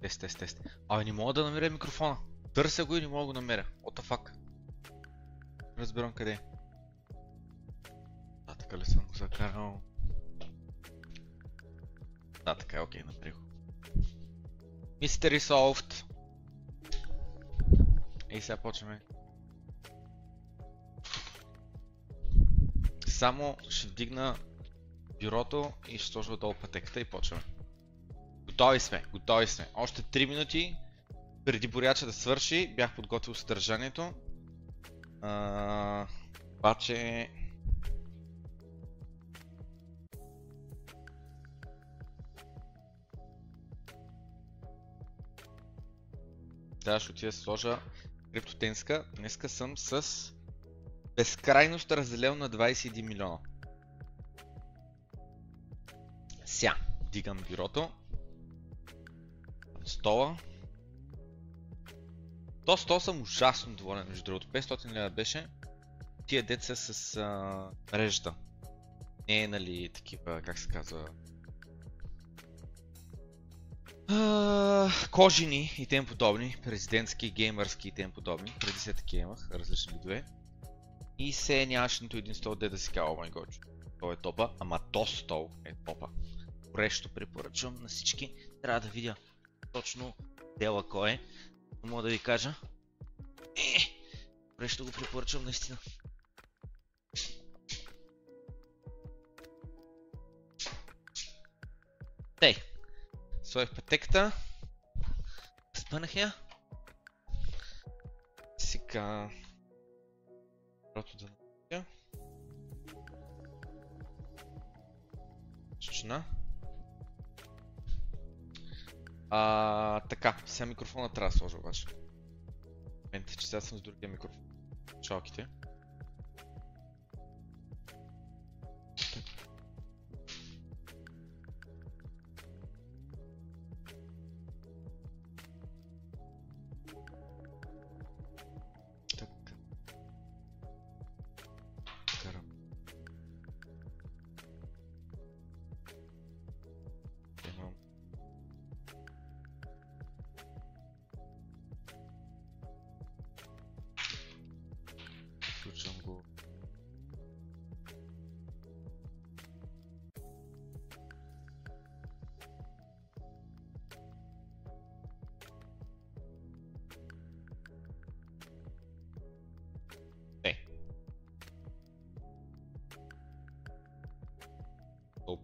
Тест, тест, тест. Абе, не мога да намеря микрофона. Търся го и не мога да го намеря. What the fuck? Разбирам къде е. А, така ли съм го закарал? Да, така е, окей, намерих го. Mystery solved. Ей, сега почваме. Само ще вдигна бюрото и ще сложа долу пътеката и почваме. Готови сме, готови сме. Още 3 минути преди боряча да свърши, бях подготвил съдържанието. А, обаче... Да, ще отида да сложа криптотенска. Днеска съм с безкрайност разделен на 21 милиона. Ся, дигам бюрото. Стола. То стол съм ужасно доволен, между другото. 500 лева беше. Тия деца с а, мрежата. Не е, нали, такива, как се казва... А, кожини и тем подобни, президентски, геймърски и тем подобни. Преди се такива имах, различни видове. И се нямаше нито един стол, де да си казва, о май год, той е топа, ама то стол е топа. Горещо препоръчвам на всички. Трябва да видя точно дела кой е. Мога да ви кажа. Е, горещо го препоръчвам наистина. Тей, сложих пътеката. Спънах я. Сега... Прото да направя. А, така, сега микрофона трябва да сложа обаче. Момент, че сега съм с другия микрофон. Чалките.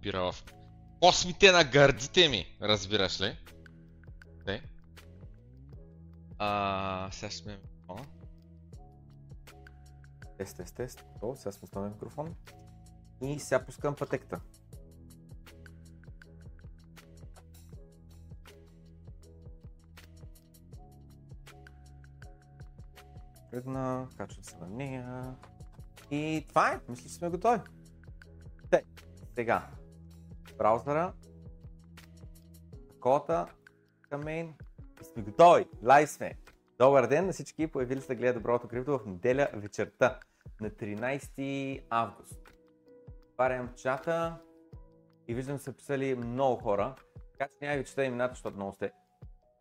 Опира в космите на гърдите ми, разбираш ли? Не. А, сега ще сме... О, Тест, тест, тест. О, сега сме основен микрофон. И сега пускам пътеката. Тръгна, качвам се на нея. И това е, мисля, че сме готови. Сега. Браузъра. Кота. Към мен. И сме готови. Лайв сме. Добър ден на всички, появили се да гледат Доброто крипто в неделя вечерта на 13 август. Отварям чата и виждам са писали много хора, така че няма ви чета имената, защото много сте.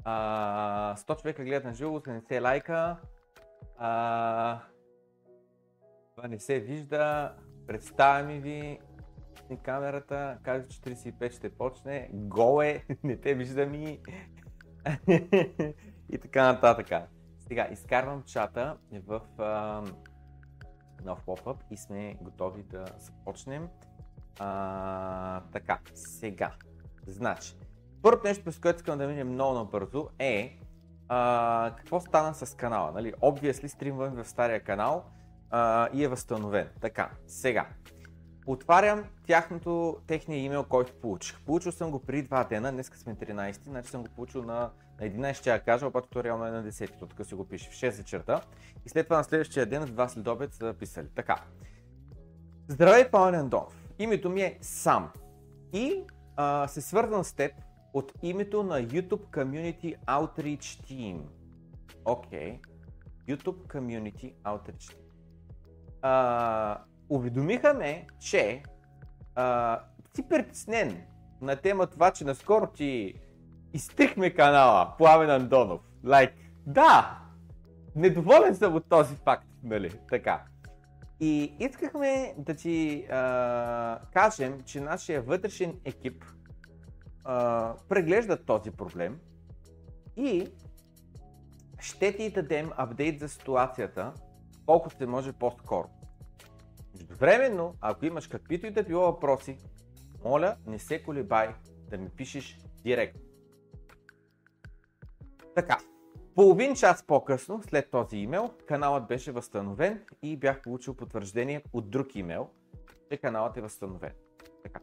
А, 100 човека гледат на живо, 70 лайка. А, това не се вижда. Представяме ви и камерата, казва 45 ще почне. Гол е, не те виждам и... и така нататък. Сега изкарвам чата в а, нов поп-ъп и сме готови да започнем. А, така, сега. Значи, първото нещо, през което искам да минем много набързо е а, какво стана с канала. Нали? Obviously стримвам в стария канал а, и е възстановен. Така, сега. Отварям тяхното, техния имейл, който получих. Получил съм го преди два дена, днес сме 13, значи съм го получил на, на 11, ще я кажа, обаче то реално е на 10, то така си го пише, в 6 вечерта. И след това на следващия ден, в 2 следобед са писали. Така. Здравей, Павел Андонов. Името ми е Сам. И а, се свързвам с теб от името на YouTube Community Outreach Team. Окей. Okay. YouTube Community Outreach Team. А, уведомиха ме, че а, си притеснен на тема това, че наскоро ти изтрихме канала, Пламен Андонов. Like, да, недоволен съм от този факт, нали, така. И искахме да ти а, кажем, че нашия вътрешен екип а, преглежда този проблем и ще ти дадем апдейт за ситуацията, колкото се може по-скоро. Междувременно, ако имаш каквито и да било въпроси, моля, не се колебай да ми пишеш директно. Така, половин час по-късно, след този имейл, каналът беше възстановен и бях получил потвърждение от друг имейл, че каналът е възстановен. Така.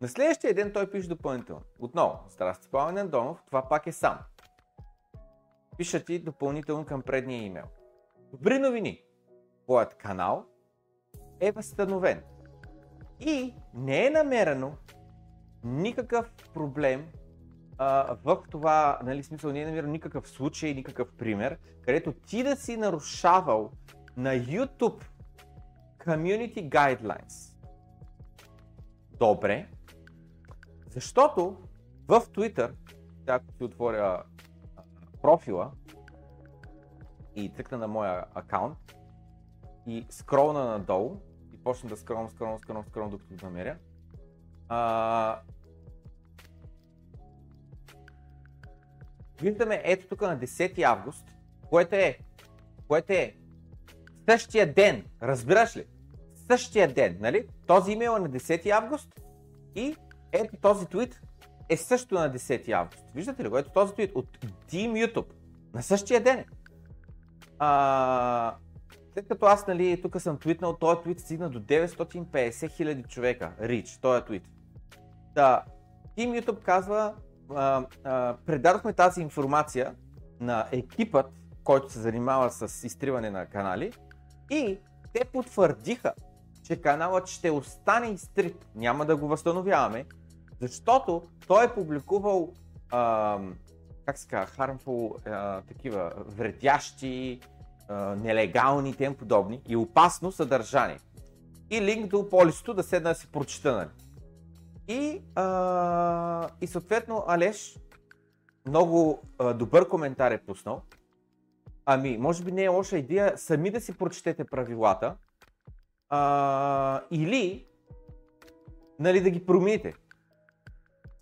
На следващия ден той пише допълнително. Отново, здрасти, Пламен Андонов, това пак е сам. Пиша ти допълнително към предния имейл. Добри новини! Твоят канал е възстановен. И не е намерено никакъв проблем а, в това, нали, смисъл не е намерено никакъв случай, никакъв пример, където ти да си нарушавал на YouTube Community Guidelines. Добре, защото в Twitter, ако си отворя профила и цъкна на моя акаунт и скролна надолу почна да скролвам, скролвам, скролвам, скролвам, докато намеря. А... Виждаме ето тук на 10 август, което е, което е същия ден, разбираш ли? Същия ден, нали? Този имейл е на 10 август и ето този твит е също на 10 август. Виждате ли го? Ето този твит от Team YouTube. На същия ден. А, след като аз, нали, тук съм твитнал, този твит стигна до 950 хиляди човека. Рич, този твит. Да, Team YouTube казва, а, а, предадохме тази информация на екипът, който се занимава с изтриване на канали и те потвърдиха, че каналът ще остане изтрит. Няма да го възстановяваме, защото той е публикувал а, как се казва, harmful, а, такива вредящи, нелегални и тем подобни и опасно съдържание. И линк до полисто да седна да си прочита, нали. И, а, и съответно Алеш много а, добър коментар е пуснал. Ами, може би не е лоша идея сами да си прочетете правилата а, или нали, да ги промените.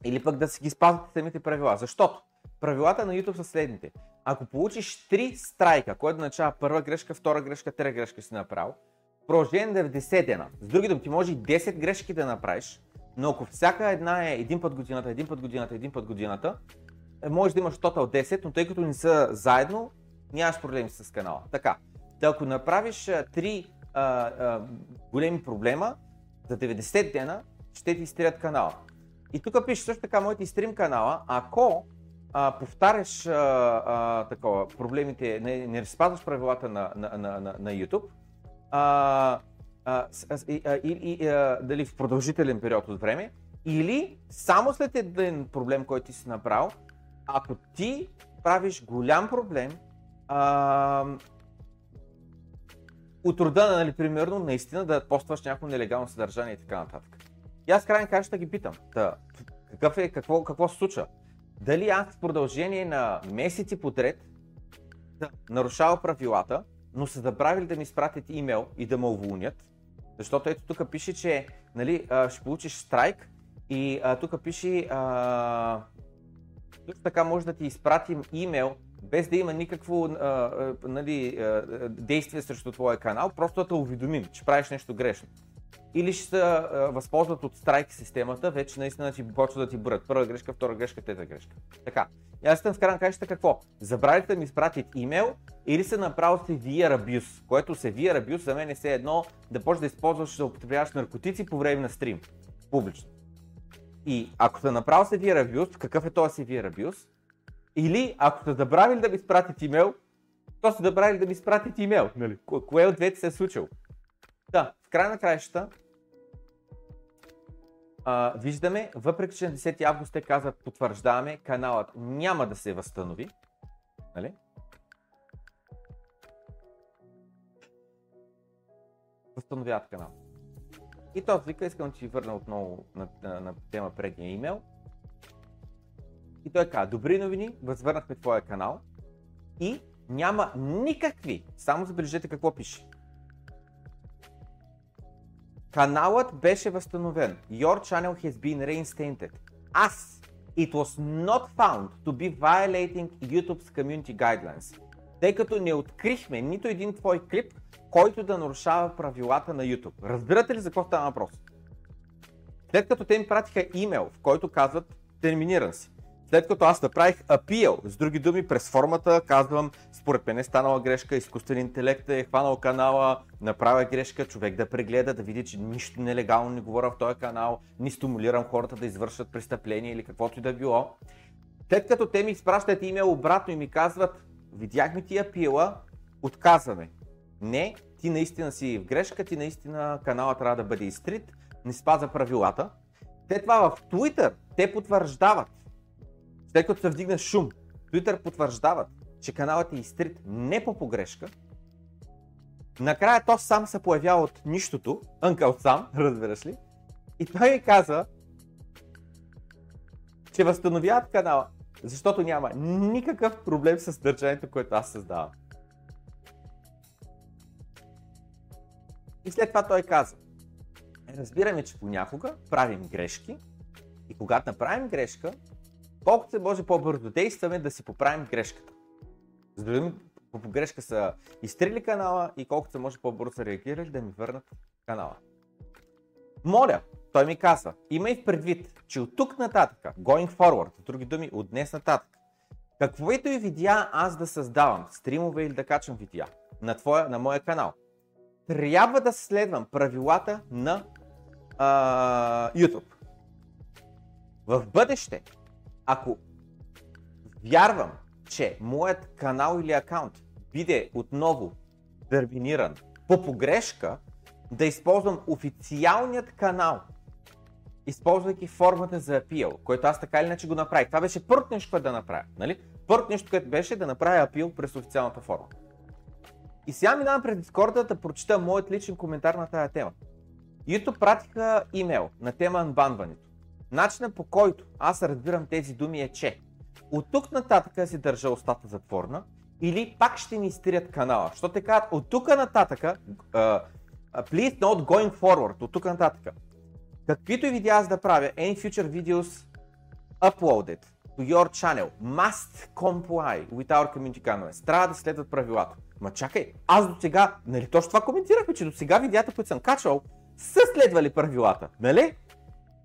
Или пък да си ги спазвате самите правила. Защото правилата на YouTube са следните. Ако получиш 3 страйка, което означава първа грешка, втора грешка, трета грешка си направил, продължение 90 дена, с други думи, ти може и 10 грешки да направиш, но ако всяка една е един път годината, един път годината, един път годината, е, може да имаш тотал 10, но тъй като не са заедно, нямаш проблеми с канала. Така, да ако направиш 3 а, а, големи проблема, за 90 дена ще ти изтрият канала. И тук пише също така моите стрим канала, ако а, повтаряш а, а, такова, проблемите, не, не спазваш правилата на, на, на, на, YouTube, а, а, и, а, и, а, дали в продължителен период от време, или само след един проблем, който ти си направил, ако ти правиш голям проблем, а, от рода, нали, примерно, наистина да постваш някакво нелегално съдържание и така нататък. И аз крайна края ще ги питам, да, какъв е, какво, какво се случва? Дали аз в продължение на месеци подред да. нарушава правилата, но са забравили да ми изпратят имейл и да ме уволнят, защото ето тук пише, че нали, ще получиш страйк и а, тук пише, а, също така може да ти изпратим имейл без да има никакво а, а, нали, а, действие срещу твоя канал, просто да те уведомим, че правиш нещо грешно или ще се възползват от страйк системата, вече наистина ти почва да ти бърят. Първа грешка, втора грешка, трета грешка. Така. И аз съм в крайна кажете какво? Забравите да ми изпратят имейл или се направил severe abuse, което severe abuse за мен е все едно да почнеш да използваш, да употребяваш наркотици по време на стрим. Публично. И ако сте направил severe abuse, какъв е този severe abuse? Или ако сте забравили да ми изпратят имейл, то сте забравили да ми изпратят имейл. Нали? Кое от двете се е случило? Да, в края на краищата, а, виждаме, въпреки че на 10 август те казват, потвърждаваме, каналът няма да се възстанови. Нали? Възстановяват канал. И този вика, искам да ти върна отново на, на, на тема предния имейл. и той каза, добри новини, възвърнахме твоя канал и няма никакви, само забележете какво пише. Каналът беше възстановен. Your channel has been reinstated. As it was not found to be violating YouTube's community guidelines. Тъй като не открихме нито един твой клип, който да нарушава правилата на YouTube. Разбирате ли за какво става въпрос? След като те ми пратиха имейл, в който казват терминиран си. След като аз направих appeal, с други думи, през формата казвам, според мен е станала грешка, изкуствен интелект е хванал канала, направя грешка, човек да прегледа, да види, че нищо нелегално не говоря в този канал, ни стимулирам хората да извършат престъпление или каквото и да било. След като те ми изпращат имейл обратно и ми казват, видяхме ти апила, отказваме. Не, ти наистина си в грешка, ти наистина канала трябва да бъде изтрит, не спаза правилата. След това в Twitter те потвърждават, след като се вдигна шум, Twitter потвърждават, че каналът е изтрит не по погрешка. Накрая то сам се появява от нищото, Uncle сам, разбираш ли? И той ми каза, че възстановяват канала, защото няма никакъв проблем с държането, което аз създавам. И след това той каза, разбираме, че понякога правим грешки и когато направим грешка, колкото се може по-бързо действаме да си поправим грешката. За да по погрешка са изтрили канала и колкото се може по-бързо са реагирали да ми върнат канала. Моля, той ми казва, имай в предвид, че от тук нататък, going forward, с други думи, от днес нататък, каквото и видеа аз да създавам, стримове или да качвам видеа на, твоя, на моя канал, трябва да следвам правилата на а, YouTube. В бъдеще, ако вярвам, че моят канал или акаунт биде отново терминиран по погрешка, да използвам официалният канал, използвайки формата за апил, което аз така или иначе го направих. Това беше първото нещо, което да направя. Нали? Първото нещо, което беше да направя апил през официалната форма. И сега минавам пред Discord да прочита моят личен коментар на тази тема. YouTube пратиха имейл на тема анбанването. Начинът по който аз разбирам тези думи е, че от тук нататък си държа устата затворна или пак ще ни изтирят канала. Що те казват от тук нататък, uh, please not going forward, от тук нататък. Каквито и видеа аз да правя, any future videos uploaded to your channel must comply with our community guidelines. Трябва да следват правилата. Ма чакай, аз до сега, нали точно това коментирахме, че до сега видеята, които съм качвал, са следвали правилата, нали?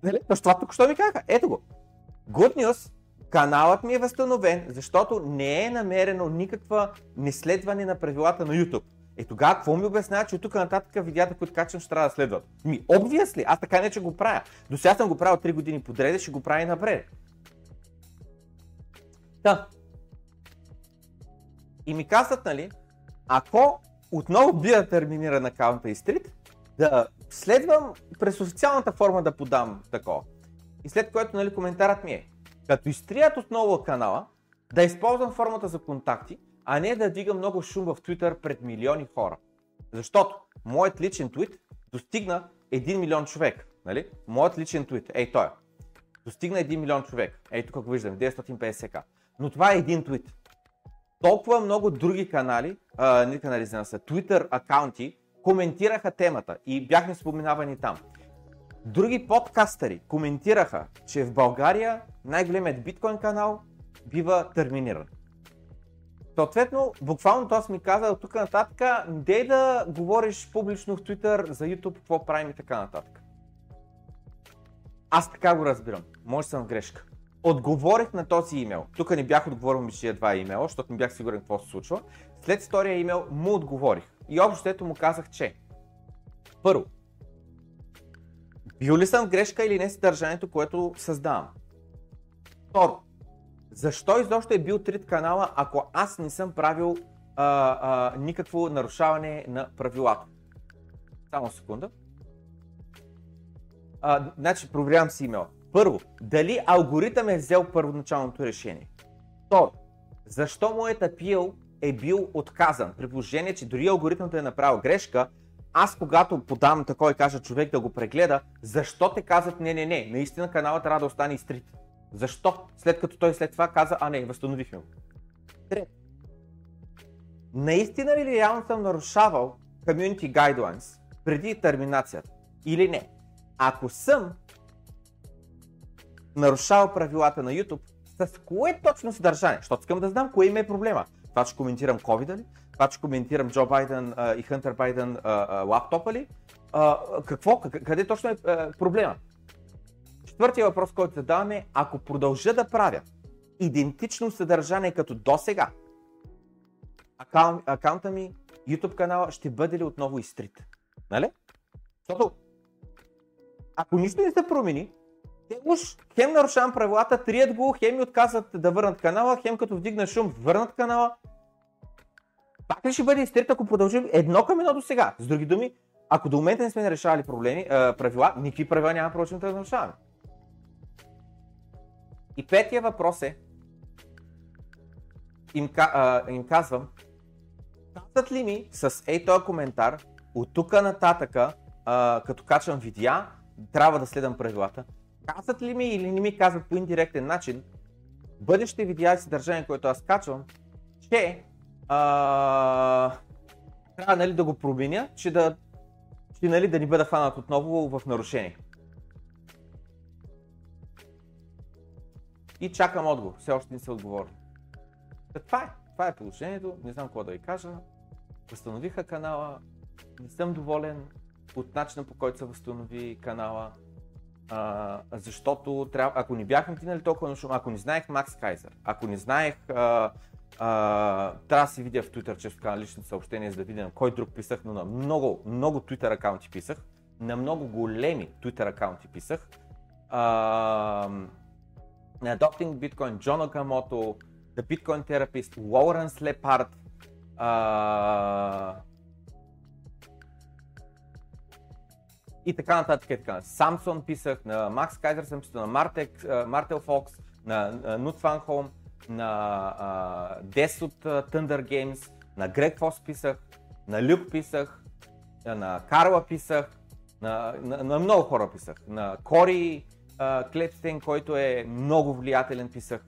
Нали? Точно това тук що ми казаха. Ето го. Good news, каналът ми е възстановен, защото не е намерено никаква неследване на правилата на YouTube. Е тогава какво ми обяснява, че тук нататък видеята, които качвам, ще трябва да следват? Ми, ли? аз така не че го правя. До сега съм го правил 3 години подред, ще го правя и напред. Та. И ми казват, нали, ако отново бия терминиран аккаунта и стрит, да следвам през официалната форма да подам такова. И след което нали, коментарът ми е, като изтрият отново канала, да използвам формата за контакти, а не да дига много шум в Twitter пред милиони хора. Защото моят личен твит достигна 1 милион човек. Нали? Моят личен твит, ей той, достигна 1 милион човек. Ей тук го виждам, 950к. Но това е един твит. Толкова много други канали, а, не канали, за са, Twitter акаунти, коментираха темата и бяхме споменавани там. Други подкастъри коментираха, че в България най-големият биткоин канал бива терминиран. Съответно, буквално това ми каза от тук нататък, не да говориш публично в Twitter за YouTube, какво правим и така нататък. Аз така го разбирам. Може съм в грешка. Отговорих на този имейл. Тук не бях отговорил ми тия два имейла, защото не бях сигурен какво се случва. След втория имейл му отговорих. И общо му казах, че първо, бил ли съм в грешка или не съдържанието, което създавам? Второ, защо изобщо е бил трит канала, ако аз не съм правил а, а, никакво нарушаване на правилата? Само секунда. А, значи, проверявам си имейл. Първо, дали алгоритъм е взел първоначалното решение? Второ, защо моят апил е бил отказан? При положение, че дори алгоритъмът е направил грешка, аз когато подам такова и кажа човек да го прегледа, защо те казват не, не, не, наистина каналът трябва да остане изтрит? Защо? След като той след това каза, а не, възстановихме го. Наистина ли реално съм нарушавал Community Guidelines преди терминацията или не? Ако съм нарушавал правилата на YouTube, с кое точно съдържание? Защото искам да знам кое им е проблема. Това, че коментирам COVID ли? Това, че коментирам Джо Байден а, и Хънтер Байден а, а, лаптопа ли? А, какво? Къде точно е а, проблема? Четвъртия въпрос, който задаваме ако продължа да правя идентично съдържание като до сега, акаун, акаунта ми, YouTube канала ще бъде ли отново изтрит? Нали? Защото ако нищо не се промени, те уж хем нарушавам правилата, трият го, хем ми отказват да върнат канала, хем като вдигна шум, върнат канала. Пак ли ще бъде изтрит, ако продължим едно към едно до сега? С други думи, ако до момента не сме решавали проблеми, правила, никакви правила няма прочим да нарушаваме. И петия въпрос е, им, а, им казвам, казват ли ми с ей този коментар, от тук нататъка, а, като качвам видеа, трябва да следвам правилата. Казват ли ми или не ми казват по индиректен начин, бъдеще видеа и съдържание, което аз качвам, че а, трябва нали, да го променя, че да, че, нали, да ни бъда хванат отново в нарушение. И чакам отговор. Все още не се отговори. Това е. Това е положението. Не знам какво да ви кажа. Възстановиха канала. Не съм доволен от начина по който се възстанови канала. А, защото трябва, ако не бяхме тинали толкова на шум, ако не знаех Макс Кайзер, ако не знаех, а, а, трябва да си видя в Twitter често така лични съобщения, за да видя на кой друг писах, но на много, много Twitter акаунти писах, на много големи Twitter акаунти писах. А, на Adopting Bitcoin, Джон Акамото, The Bitcoin Therapist, Lawrence Lepard, а... и така нататък. Така. Самсон писах, на Макс Кайзер съм писал, на Мартек, Мартел Фокс, на Нут Фанхолм, на Дес от Thunder Games, на Грег Фос писах, на Люк писах, на Карла писах, на, на, на много хора писах, на Кори Клепстен, който е много влиятелен писах.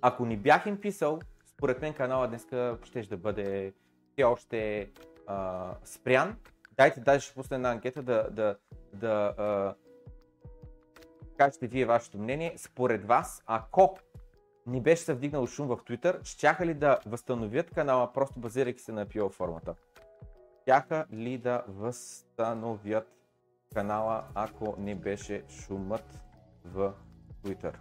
Ако ни бях им писал, според мен канала днес ще да бъде все още а, спрян. Дайте, даже ще пусна една анкета да, да, да а, кажете вие вашето мнение. Според вас, ако ни беше се вдигнал шум в Twitter, щяха ли да възстановят канала, просто базирайки се на PO формата? Щяха ли да възстановят канала, ако не беше шумът в Twitter?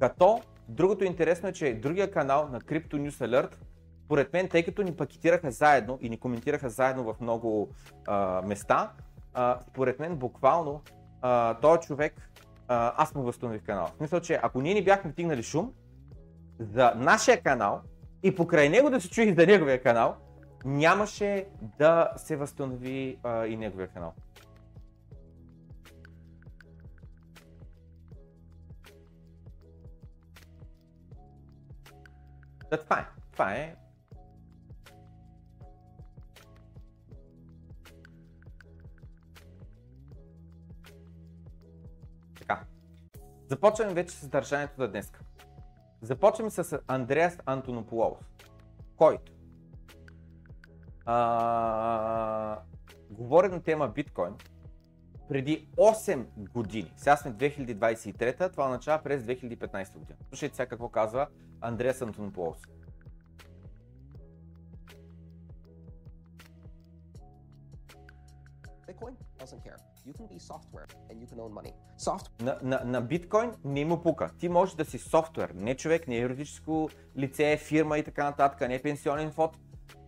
Като другото интересно е, че другия канал на Crypto News Alert, според мен, тъй като ни пакетираха заедно и ни коментираха заедно в много а, места, а, според мен буквално а, този човек, а, аз му възстанових канала. В смисъл, че ако ние ни бяхме втигнали шум за нашия канал и покрай него да се чуи за неговия канал, нямаше да се възстанови а, и неговия канал. Да, това е. Това е. Започваме вече с съдържанието за днес. Започваме с Андреас Антонополос, който а, говори на тема биткоин преди 8 години. Сега сме 2023, това означава през 2015 година. Слушайте сега какво казва Андреас Антонополос. Bitcoin doesn't care. You can be software and you can own money. Soft... На, на, на биткоин не му пука. Ти можеш да си софтуер, не човек, не юридическо лице, фирма и така нататък, не пенсионен фонд.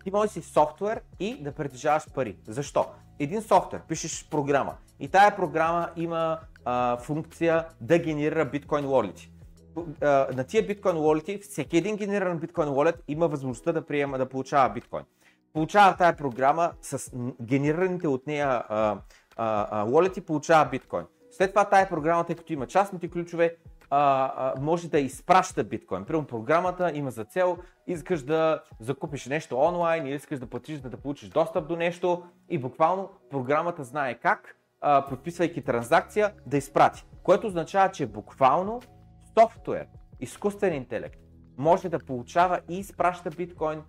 Ти можеш да си софтуер и да притежаваш пари. Защо? Един софтуер, пишеш програма и тая програма има а, функция да генерира биткоин wallet. На тия биткоин wallet, всеки един генериран биткоин wallet има възможността да приема да получава биткоин получава тая програма с генерираните от нея а, а, wallet получава биткоин. След това тая програма, тъй като има частните ключове, а, а, може да изпраща биткоин. Примерно програмата има за цел, искаш да закупиш нещо онлайн или искаш да платиш, за да получиш достъп до нещо и буквално програмата знае как, а, подписвайки транзакция, да изпрати. Което означава, че буквално софтуер, изкуствен интелект, може да получава и изпраща биткоин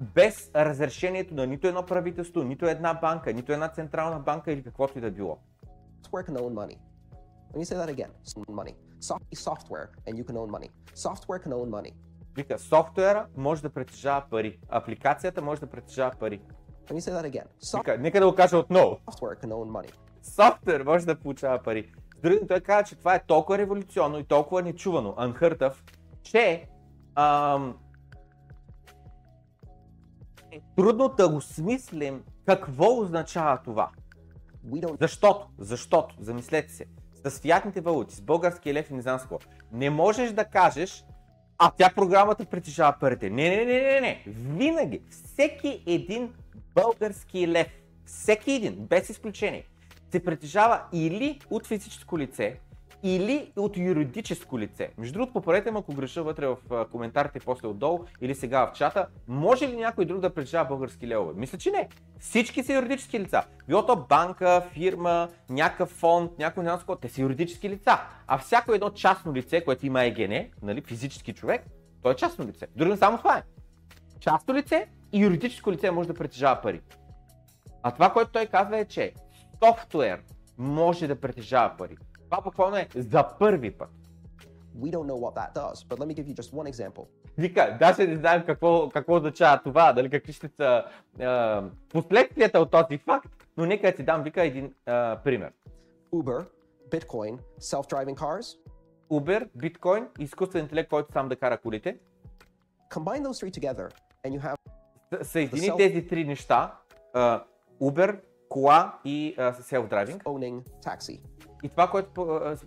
без разрешението на нито едно правителство, нито една банка, нито една централна банка или каквото и да било. Software can own money. Let me say that again. Money. Software and you can own money. Software can own money. Вика, софтуера може да притежава пари. Апликацията може да притежава пари. Let me say that again. Вика, нека да го кажа отново. Software can own money. Софтуер може да получава пари. С други той каза, че това е толкова революционно и толкова нечувано, анхъртъв, че ам, е трудно да го смислим какво означава това. Защото, защото, замислете се, с фиатните валути, с българския лев и не знам с какво, не можеш да кажеш, а тя програмата притежава парите. Не, не, не, не, не. Винаги, всеки един български лев, всеки един, без изключение, се притежава или от физическо лице, или от юридическо лице. Между другото, попорете ме, ако греша вътре в коментарите после отдолу или сега в чата, може ли някой друг да притежава български левове? Мисля, че не. Всички са юридически лица. Било то банка, фирма, някакъв фонд, някой някакво, те са юридически лица. А всяко едно частно лице, което има ЕГН, нали, физически човек, то е частно лице. Дори само това е. Частно лице и юридическо лице може да притежава пари. А това, което той казва е, че софтуер може да притежава пари. Това буквално е за първи път. We don't know what that does, but let me give you just one example. Вика, даже не знаем какво, какво означава това, дали какви ще са е, последствията от този факт, но нека ти дам, вика, един е, пример. Uber, Bitcoin, self-driving cars. Uber, биткоин, изкуствен интелект, който сам да кара колите. Combine those three together and you have Съедини self... тези три неща, uh, Uber, кола и uh, self-driving. Owning taxi. И това, което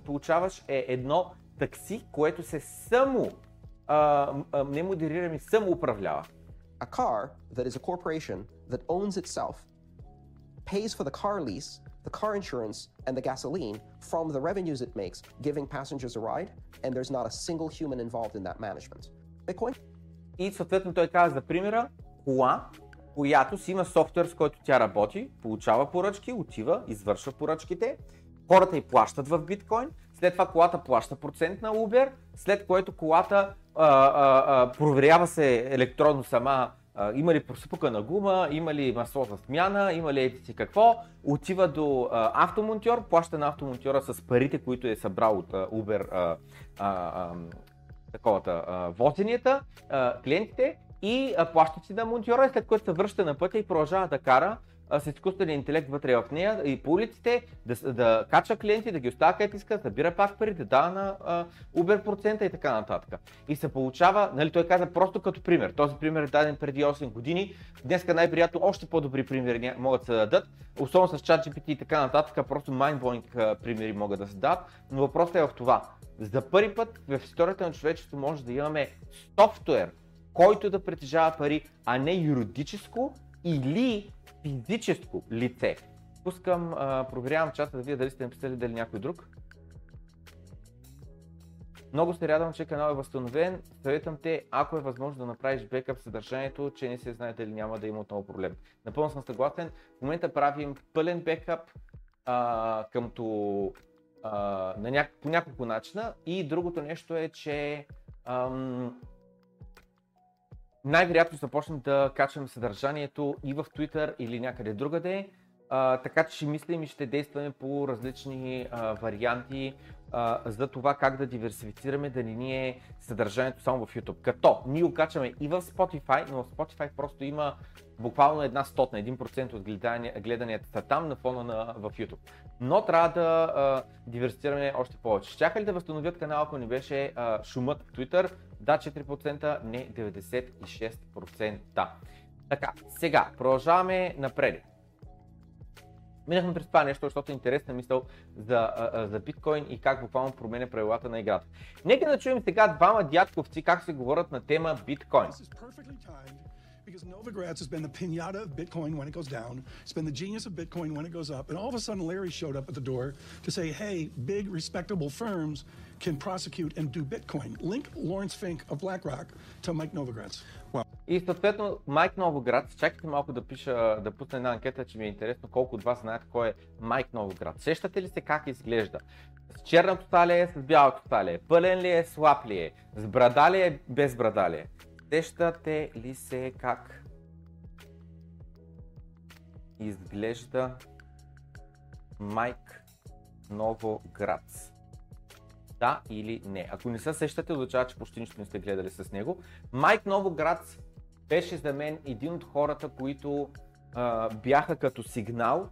получаваш е едно такси, което се само а, а, не модерира, ми само управлява. A car that is a corporation that owns itself pays for the car lease, the car insurance and the gasoline from the revenues it makes, giving passengers a ride, and there's not a single human involved in that management. Bitcoin? И съответно той каза за примера, кола, която си има софтуер, с който тя работи, получава поръчки, отива, извършва поръчките, хората и плащат в биткоин, след това колата плаща процент на Uber, след което колата а, а, а, проверява се електронно сама а, има ли просупка на гума, има ли масло за смяна, има ли ети си какво, отива до а, автомонтьор, плаща на автомонтьора с парите, които е събрал от а, Uber а, а, а, таковата а, возенията, а, клиентите и а, плаща си на монтьора, след което се връща на пътя и продължава да кара с изкуствен интелект вътре в нея и по улиците да, да качва клиенти, да ги оставя където иска, да събира пак пари, да дава на а, Uber процента и така нататък. И се получава, нали, той каза просто като пример. Този пример е даден преди 8 години. Днеска най-приятно още по-добри примери могат да се дадат, особено с ChatGPT и така нататък, просто mindblowing примери могат да се дадат. Но въпросът е в това. За първи път в историята на човечеството може да имаме софтуер, който да притежава пари, а не юридическо или физическо лице. Пускам, а, проверявам чата да видя дали сте написали дали някой друг. Много се радвам, че канал е възстановен. Съветвам те, ако е възможно да направиш бекъп съдържанието, че не се знае дали няма да има отново проблем. Напълно съм съгласен. В момента правим пълен бекъп а, къмто, а, на ня... по няколко начина. И другото нещо е, че ам, най-вероятно започнем да качваме съдържанието и в Twitter или някъде другаде. А, така че ще мислим и ще действаме по различни а, варианти за това как да диверсифицираме, да не ни е съдържанието само в YouTube. Като ние го качваме и в Spotify, но в Spotify просто има буквално една стотна, 1% от гледанията са там на фона на, в YouTube. Но трябва да а, диверсифицираме още повече. Щяха ли да възстановят канала, ако не беше а, шумът в Twitter? Да, 4%, не 96%. Така, сега продължаваме напред. Минахме през това нещо, защото е интересна мисъл за, за биткоин и как буквално променя правилата на играта. Нека да чуем сега двама дядковци как се говорят на тема биткоин. because Novogratz has been the pinata of Bitcoin when it goes down. It's been the genius of Bitcoin when it goes up. And all of a sudden, Larry showed up at the door to say, hey, big, respectable firms can prosecute and do Bitcoin. Link Lawrence Fink of BlackRock to Mike Novogratz. И съответно Майк Новоград, чакайте малко да пиша, да пусна една анкета, че ми е интересно колко от вас знаят кой е Майк Новоград. Сещате ли се как изглежда? С черното талие, с бялото талие, пълен ли е, слаб ли е, с брада ли е, без брада ли е? Сещате ли се как изглежда Майк Новоград? Да или не? Ако не се сещате, означава, че почти нищо не сте гледали с него. Майк Новоград беше за мен един от хората, които а, бяха като сигнал,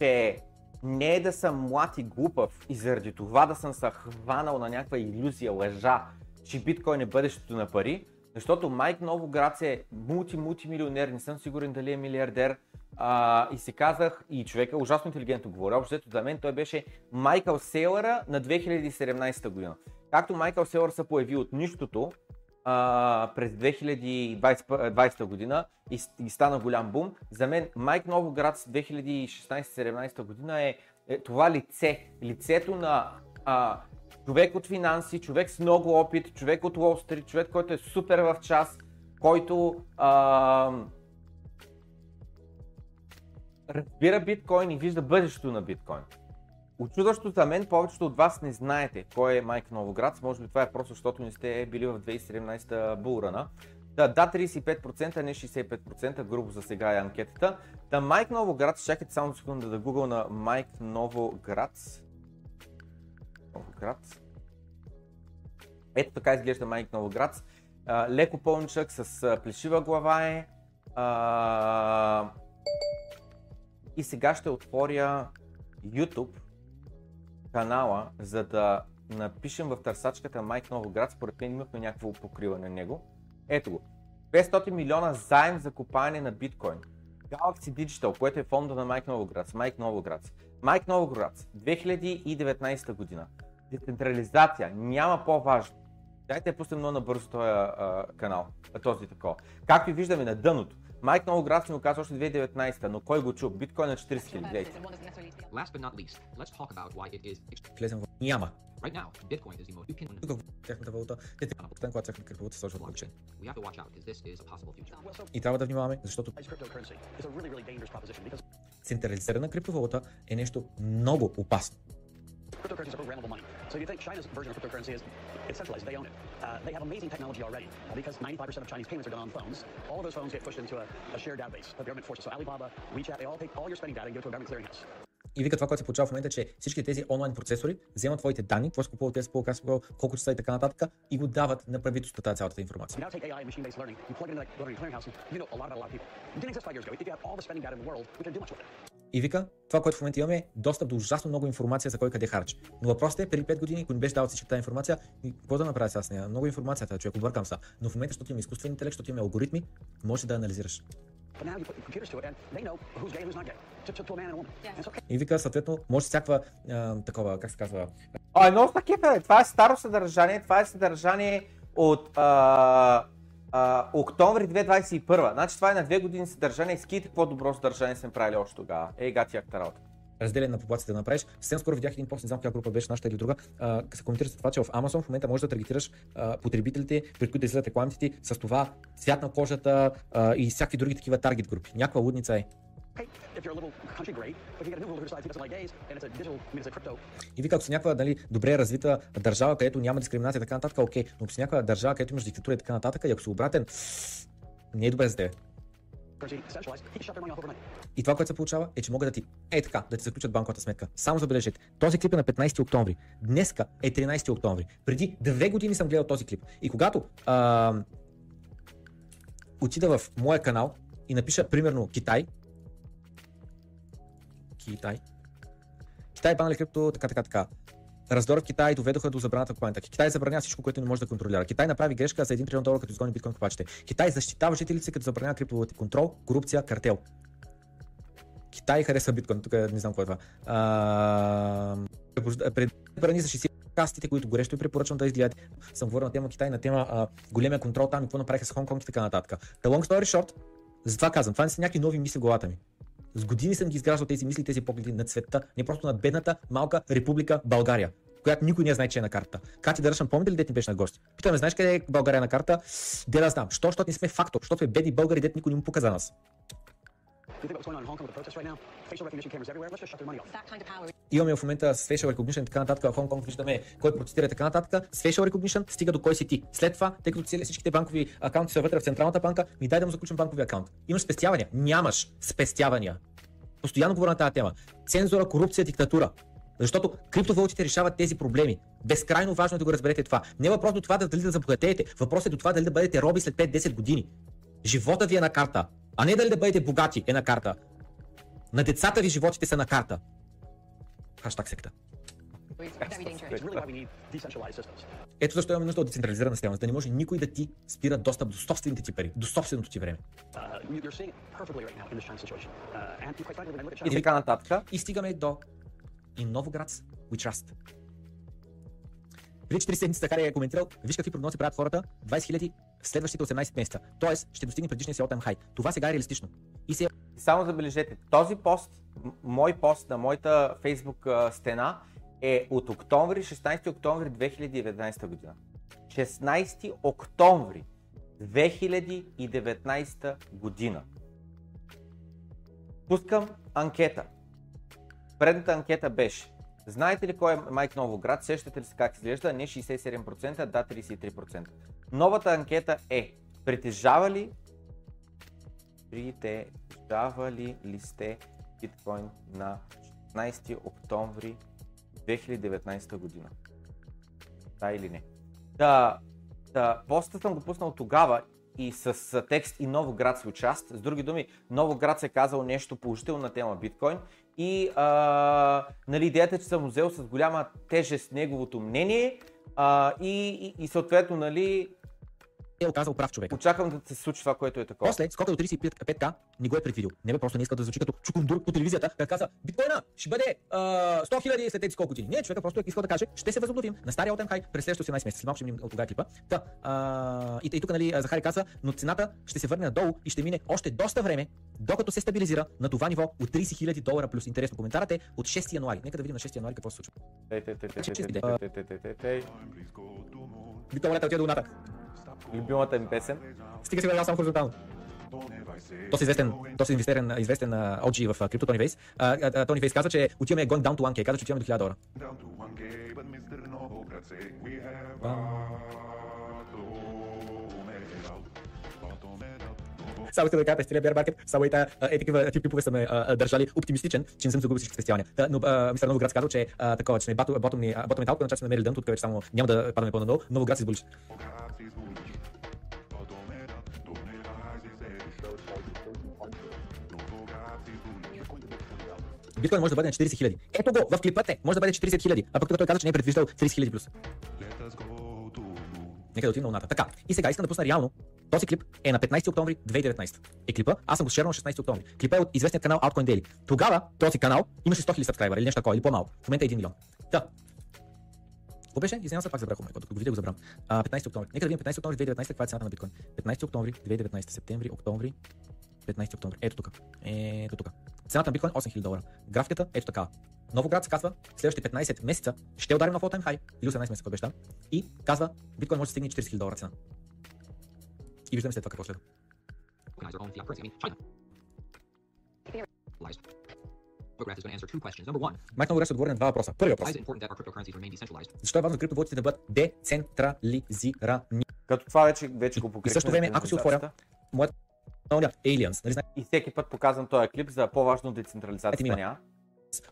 че не е да съм млад и глупав и заради това да съм се хванал на някаква иллюзия, лъжа, че биткоин е бъдещето на пари, защото Майк Новоград е мулти-мултимилионер, не съм сигурен дали е милиардер, а, и си казах, и човека ужасно интелигентно говори, общо за мен той беше Майкъл Сейлъра на 2017 година. Както Майкъл Сейлър се появи от нищото, а, през 2020 година и, и стана голям бум. За мен Майк Новоград 2016-17 година е, е това лице, лицето на а, човек от финанси, човек с много опит, човек от Wall Street, човек, който е супер в час, който а, разбира биткоин и вижда бъдещето на биткоин. Очудващо за мен, повечето от вас не знаете кой е Майк Новоград. Може би това е просто защото не сте били в 2017 булрана. Да, да, 35%, не 65%, грубо за сега е анкетата. Да, Майк Новоград, чакайте само секунда да гугъл на Майк Новоград. Новоград. Ето така изглежда Майк Новоград. А, леко пълничък с плешива глава е. А... И сега ще отворя YouTube канала, за да напишем в търсачката Майк Новоград, според мен имахме някакво покриване на него. Ето го. 500 милиона заем за купане на биткоин. Galaxy Digital, което е фонда на Майк Новоград, Майк Новоград. Майк Новоград, 2019 година. Децентрализация, няма по-важно. Дайте да пуснем много набързо този канал, този такова. Както и виждаме на дъното, Майк Новоград ни го казва още 2019, но кой го чу? Биткоин на 40 000. Last but not least, let's talk about why it is Влезем в... Няма. Right now, Bitcoin is the most... You can... Тук тяхната валута, те те постоянно, когато тяхната криптовалута се блокчейн. A possible future. И трябва да внимаваме, защото централизирана криптовалута е нещо много опасно. Cryptocurrencies are programmable money. So if you think China's version of cryptocurrency is it's centralized, they own it. Uh, they have amazing technology already uh, because 95% of Chinese payments are done on phones. All of those phones get pushed into a, a shared database that the government forces. So Alibaba, WeChat, they all take all your spending data and give it to a government clearinghouse. И вика това, което се получава в момента, че всички тези онлайн процесори вземат твоите данни, какво си купувал, те си купувал, колко часа и така нататък и го дават на правителството тази цялата информация. И вика, това, което в момента имаме е достъп до ужасно много информация за кой къде харчи. Но въпросът е, преди 5 години, ако не беше дал всички тази информация, какво да направя сега с нея? Много информацията, човек, объркам са. Но в момента, защото имаме изкуствен интелект, защото имаме алгоритми, може да анализираш. И вика, съответно, може всякаква такова, как се казва. А, много са кефе, това е старо съдържание, това е съдържание от а, октомври 2021. Значи това е на две години съдържание. Ските какво добро съдържание сме правили още тогава. Ей, гати якта работа разделение на популацията да направиш. Съвсем скоро видях един пост, не знам коя група беше нашата или друга, а, се коментира за това, че в Amazon в момента можеш да таргетираш а, потребителите, пред които излизат рекламите ти, с това цвят на кожата а, и всякакви други такива таргет групи. Някаква лудница е. И вика, ако си някаква дали, добре развита държава, където няма дискриминация и така нататък, окей, но ако си някаква държава, където имаш диктатура и така нататък, и ако си обратен, не е добре за теб. И това, което се получава, е, че могат да ти, е така, да ти заключат банковата сметка. Само забележете, този клип е на 15 октомври. Днеска е 13 октомври. Преди две години съм гледал този клип. И когато а, отида в моя канал и напиша, примерно, Китай, Китай, Китай банали крипто, така, така, така раздора в Китай доведоха до забраната на Китай забранява всичко, което не може да контролира. Китай направи грешка за 1 трилион долара, като изгони биткоин купачите. Китай защитава жителите като забранява криптовалути. Контрол, корупция, картел. Китай харесва биткоин. Тук не знам какво е това. А... Пред за 60 кастите, които горещо ви препоръчвам да изгледате. Съм говорил на тема Китай, на тема а, големия контрол там и какво направиха с Хонг и така нататък. Та long story short, затова казвам, това не са някакви нови мисли в главата ми. С години съм ги изграждал тези мисли, тези погледи на света, не просто на бедната малка република България. която никой не знае, че е на картата. Кати Дършан, помните ли дете беше на гости? Питаме, знаеш къде е България на карта? Де да знам. Що, защото не сме фактор, защото е бедни българи, дете никой не му пука за нас. You think what's going on in Hong Kong with the protests right now? Имаме в момента с facial recognition и така нататък. В Хонг Конг виждаме кой протестира и така нататък. С facial recognition стига до кой си ти. След това, тъй като цели всичките банкови акаунти са вътре в централната банка, ми дай да му заключим банкови акаунт. Имаш спестявания? Нямаш спестявания. Постоянно говоря на тази тема. Цензура, корупция, диктатура. Защото криптовалутите решават тези проблеми. Безкрайно важно е да го разберете това. Не е въпрос до това да, дали да забогатеете. Въпросът е до това дали да бъдете роби след 5-10 години. Живота ви е на карта, а не дали да бъдете богати е на карта. На децата ви животите са на карта. Хаштаг секта. Ето защо имаме нужда от децентрализирана система, за да не може никой да ти спира достъп до собствените ти пари, до собственото ти време. И така нататък. И стигаме до In Новоград We Trust. Преди 4 седмици Захария е коментирал, виж какви прогнози правят хората, 20 000 в следващите 18 месеца. Тоест, ще достигне предишния си all high. Това сега е реалистично. И се Само забележете, този пост, мой пост на моята а, стена е от октомври, 16 октомври 2019 година. 16 октомври 2019 година. Пускам анкета. Предната анкета беше Знаете ли кой е Майк Новоград? Сещате ли се как изглежда? Не 67%, да 33%. Новата анкета е Притежава ли притежавали ли сте биткоин на 16 октомври 2019 година? Да или не? Да, да, поста съм го пуснал тогава и с текст и Новоград се участ. С други думи, Новоград се е казал нещо положително на тема биткоин и а, нали, идеята е, че съм взел с голяма тежест неговото мнение а, и, и, и съответно нали, е оказал прав човек. очаквам да се случи това, което е такова. После, скока до 35к, не го е предвидил. Не бе, просто не иска да звучи като чукундур по телевизията, как каза, биткоина ще бъде а, 100 хиляди след тези колко години. Не, човека просто е искал да каже, ще се възобновим на стария high през следващите 18 месеца. Малко ще минем от тогава клипа. Та, а, и, и, тук, нали, Захари каза, но цената ще се върне надолу и ще мине още доста време, докато се стабилизира на това ниво от 30 хиляди долара плюс. Интересно, коментарът е от 6 януари. Нека да видим на 6 януари какво се случва. Тей, тей, тей, тей, Значи, тей, чисти тей, тей, тей, тей, тей. Отива до луната. Любимата ми песен. Стига сега да само хоризонтално. Този известен, инвестиран, известен а, OG в крипто Тони Вейс. Тони Вейс каза, че отиваме going down to 1K. Каза, че отиваме до 1000 долара. Down to 1K, but Mr. Novograd say we have bottomed out. Bottomed out. Само искам да кажа през целия bear market, само и тая, е такива тип клипове са ме а, държали оптимистичен, че не съм загубил всички спестявания. Та, но а, мистер Новоград казал, че а, такова, че сме бато- ботомни, а, ботом метал, сме намерили дъното, откъдето само няма да падаме по-надолу. Новоград се сбулиш. Биткоин може да бъде на 40 хиляди. Ето го, в клипът е, може да бъде 40 хиляди. А пък тук той каза, че не е предвиждал 30 хиляди плюс. Нека да отидем на луната. Така, и сега искам да пусна реално. Този клип е на 15 октомври 2019. Е клипа, аз съм го шернал на 16 октомври. Клипа е от известния канал Altcoin Daily. Тогава този канал имаше 100 000 сабскрайбера или нещо такова, или по-малко. В момента е 1 милион. Та. Какво беше? Извинявам се, пак забрах, докато го видя го забрам. А, 15 октомври. Нека да видим 15 октомври 2019 каква е цената на биткоин. 15 октомври 2019, септември, октомври, 15 октомври. Ето тук. Ето тук. Цената на биткоин 8000 долара. Графиката ето така. Новоград се казва, следващите 15 месеца ще ударим на all time high, или 18 месеца, кой беше там, и казва, биткоин може да стигне 40 000 долара цена. И виждаме след това какво следва. Майк Новоград ще отговори на два въпроса. Първи why въпрос. is it important that our cryptocurrencies remain decentralized? Защо е важно криптовалутите да бъдат децентрализирани? Като това вече, вече го И покрихме. същото време, ако си отворя моята Aliens, нали И всеки път показвам този клип за по-важно децентрализацията няма.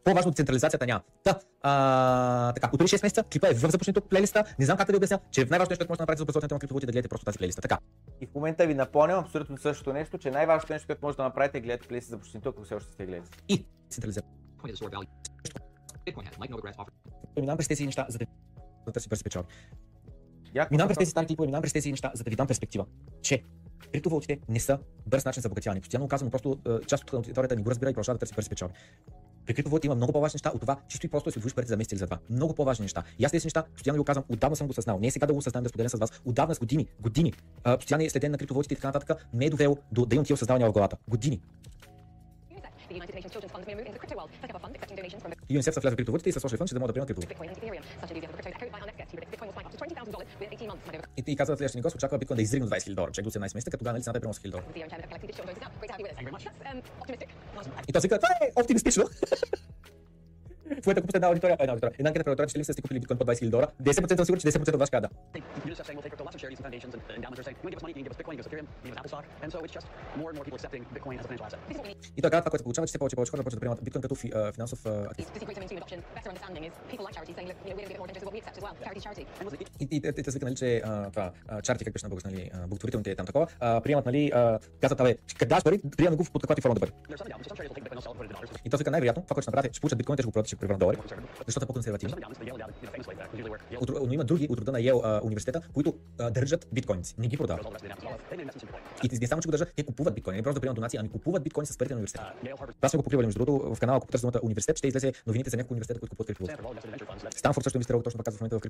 по-важно от централизацията няма. Та, а, така, от преди 6 месеца клипа е в започнато плейлиста. Не знам как да ви обясня, че най-важното нещо, което може да направите за образователната на криптовалути да гледате просто тази плейлиста. Така, И в момента ви напомням абсолютно същото нещо, че най-важното нещо, което може да направите е гледате плейси за почти ако все още сте гледали. и централизация. Минавам през тези неща, за да търси бързи печалби. Минавам през тези стари клипове, минавам през тези неща, за да ви дам перспектива, че криптовалутите не са бърз начин за обогатяване. Постоянно казвам, просто е, част от аудиторията не го разбира и продължава да търси бързи печалби. При криптовалутите има много по-важни неща от това, чисто и просто да си отвоиш парите за месец или за два. Много по-важни неща. И аз тези неща, постоянно го казвам, отдавна съм го осъзнал. Не е сега да го осъзнавам да споделям с вас. Отдавна с години, години. Постоянно следен на криптовалутите и така нататък ме е довело до да имам тия осъзнавания в главата. Години. UNICEF са влязли в криптовалутите и са сложили фонд, че да могат да приемат криптовалути. Bitcoin and Ethereum. Such a user of crypto echoed by our next guest. He predicts Bitcoin will spike up to $20,000 within 18 months. Might over И, и казват следващия ни гост, очаква биткоин да изригне 20 000 долара. Човек до 17 месеца, като тогава нали цената е примерно 1000 долара. um. И той си казва, това е оптимистично. В момента купите една аудитория, една аудитория, една анкета аудитория, че ли сте купили биткоин по 20 000 долара, 10% съм сигурен, че 10% от вас ще да. И казва това, което се получава, че все повече повече хора да приемат биткоин като финансов актив. И, те, свика, нали, че това, чарти, как беше на български, нали, благотворителните там такова, приемат, нали, казват, абе, как даш пари, приемам го под каквато и форма да бъде. И той свика най-вероятно, това, което ще направят, е, ще получат биткоин, те ще го продадат, и ще го превърнат в долари, защото е where Yale От, но има други от рода на Йел университета, които държат биткоиници, не ги продават. И не само, че го държат, те купуват биткоин, не просто да приемат донации, ами купуват биткоин с парите на университета. Това сме го покривали, между другото, в канала, ако потърсите думата университет, ще излезе новините за някои университета, които купуват that Станфорд също инвестира точно така в момента в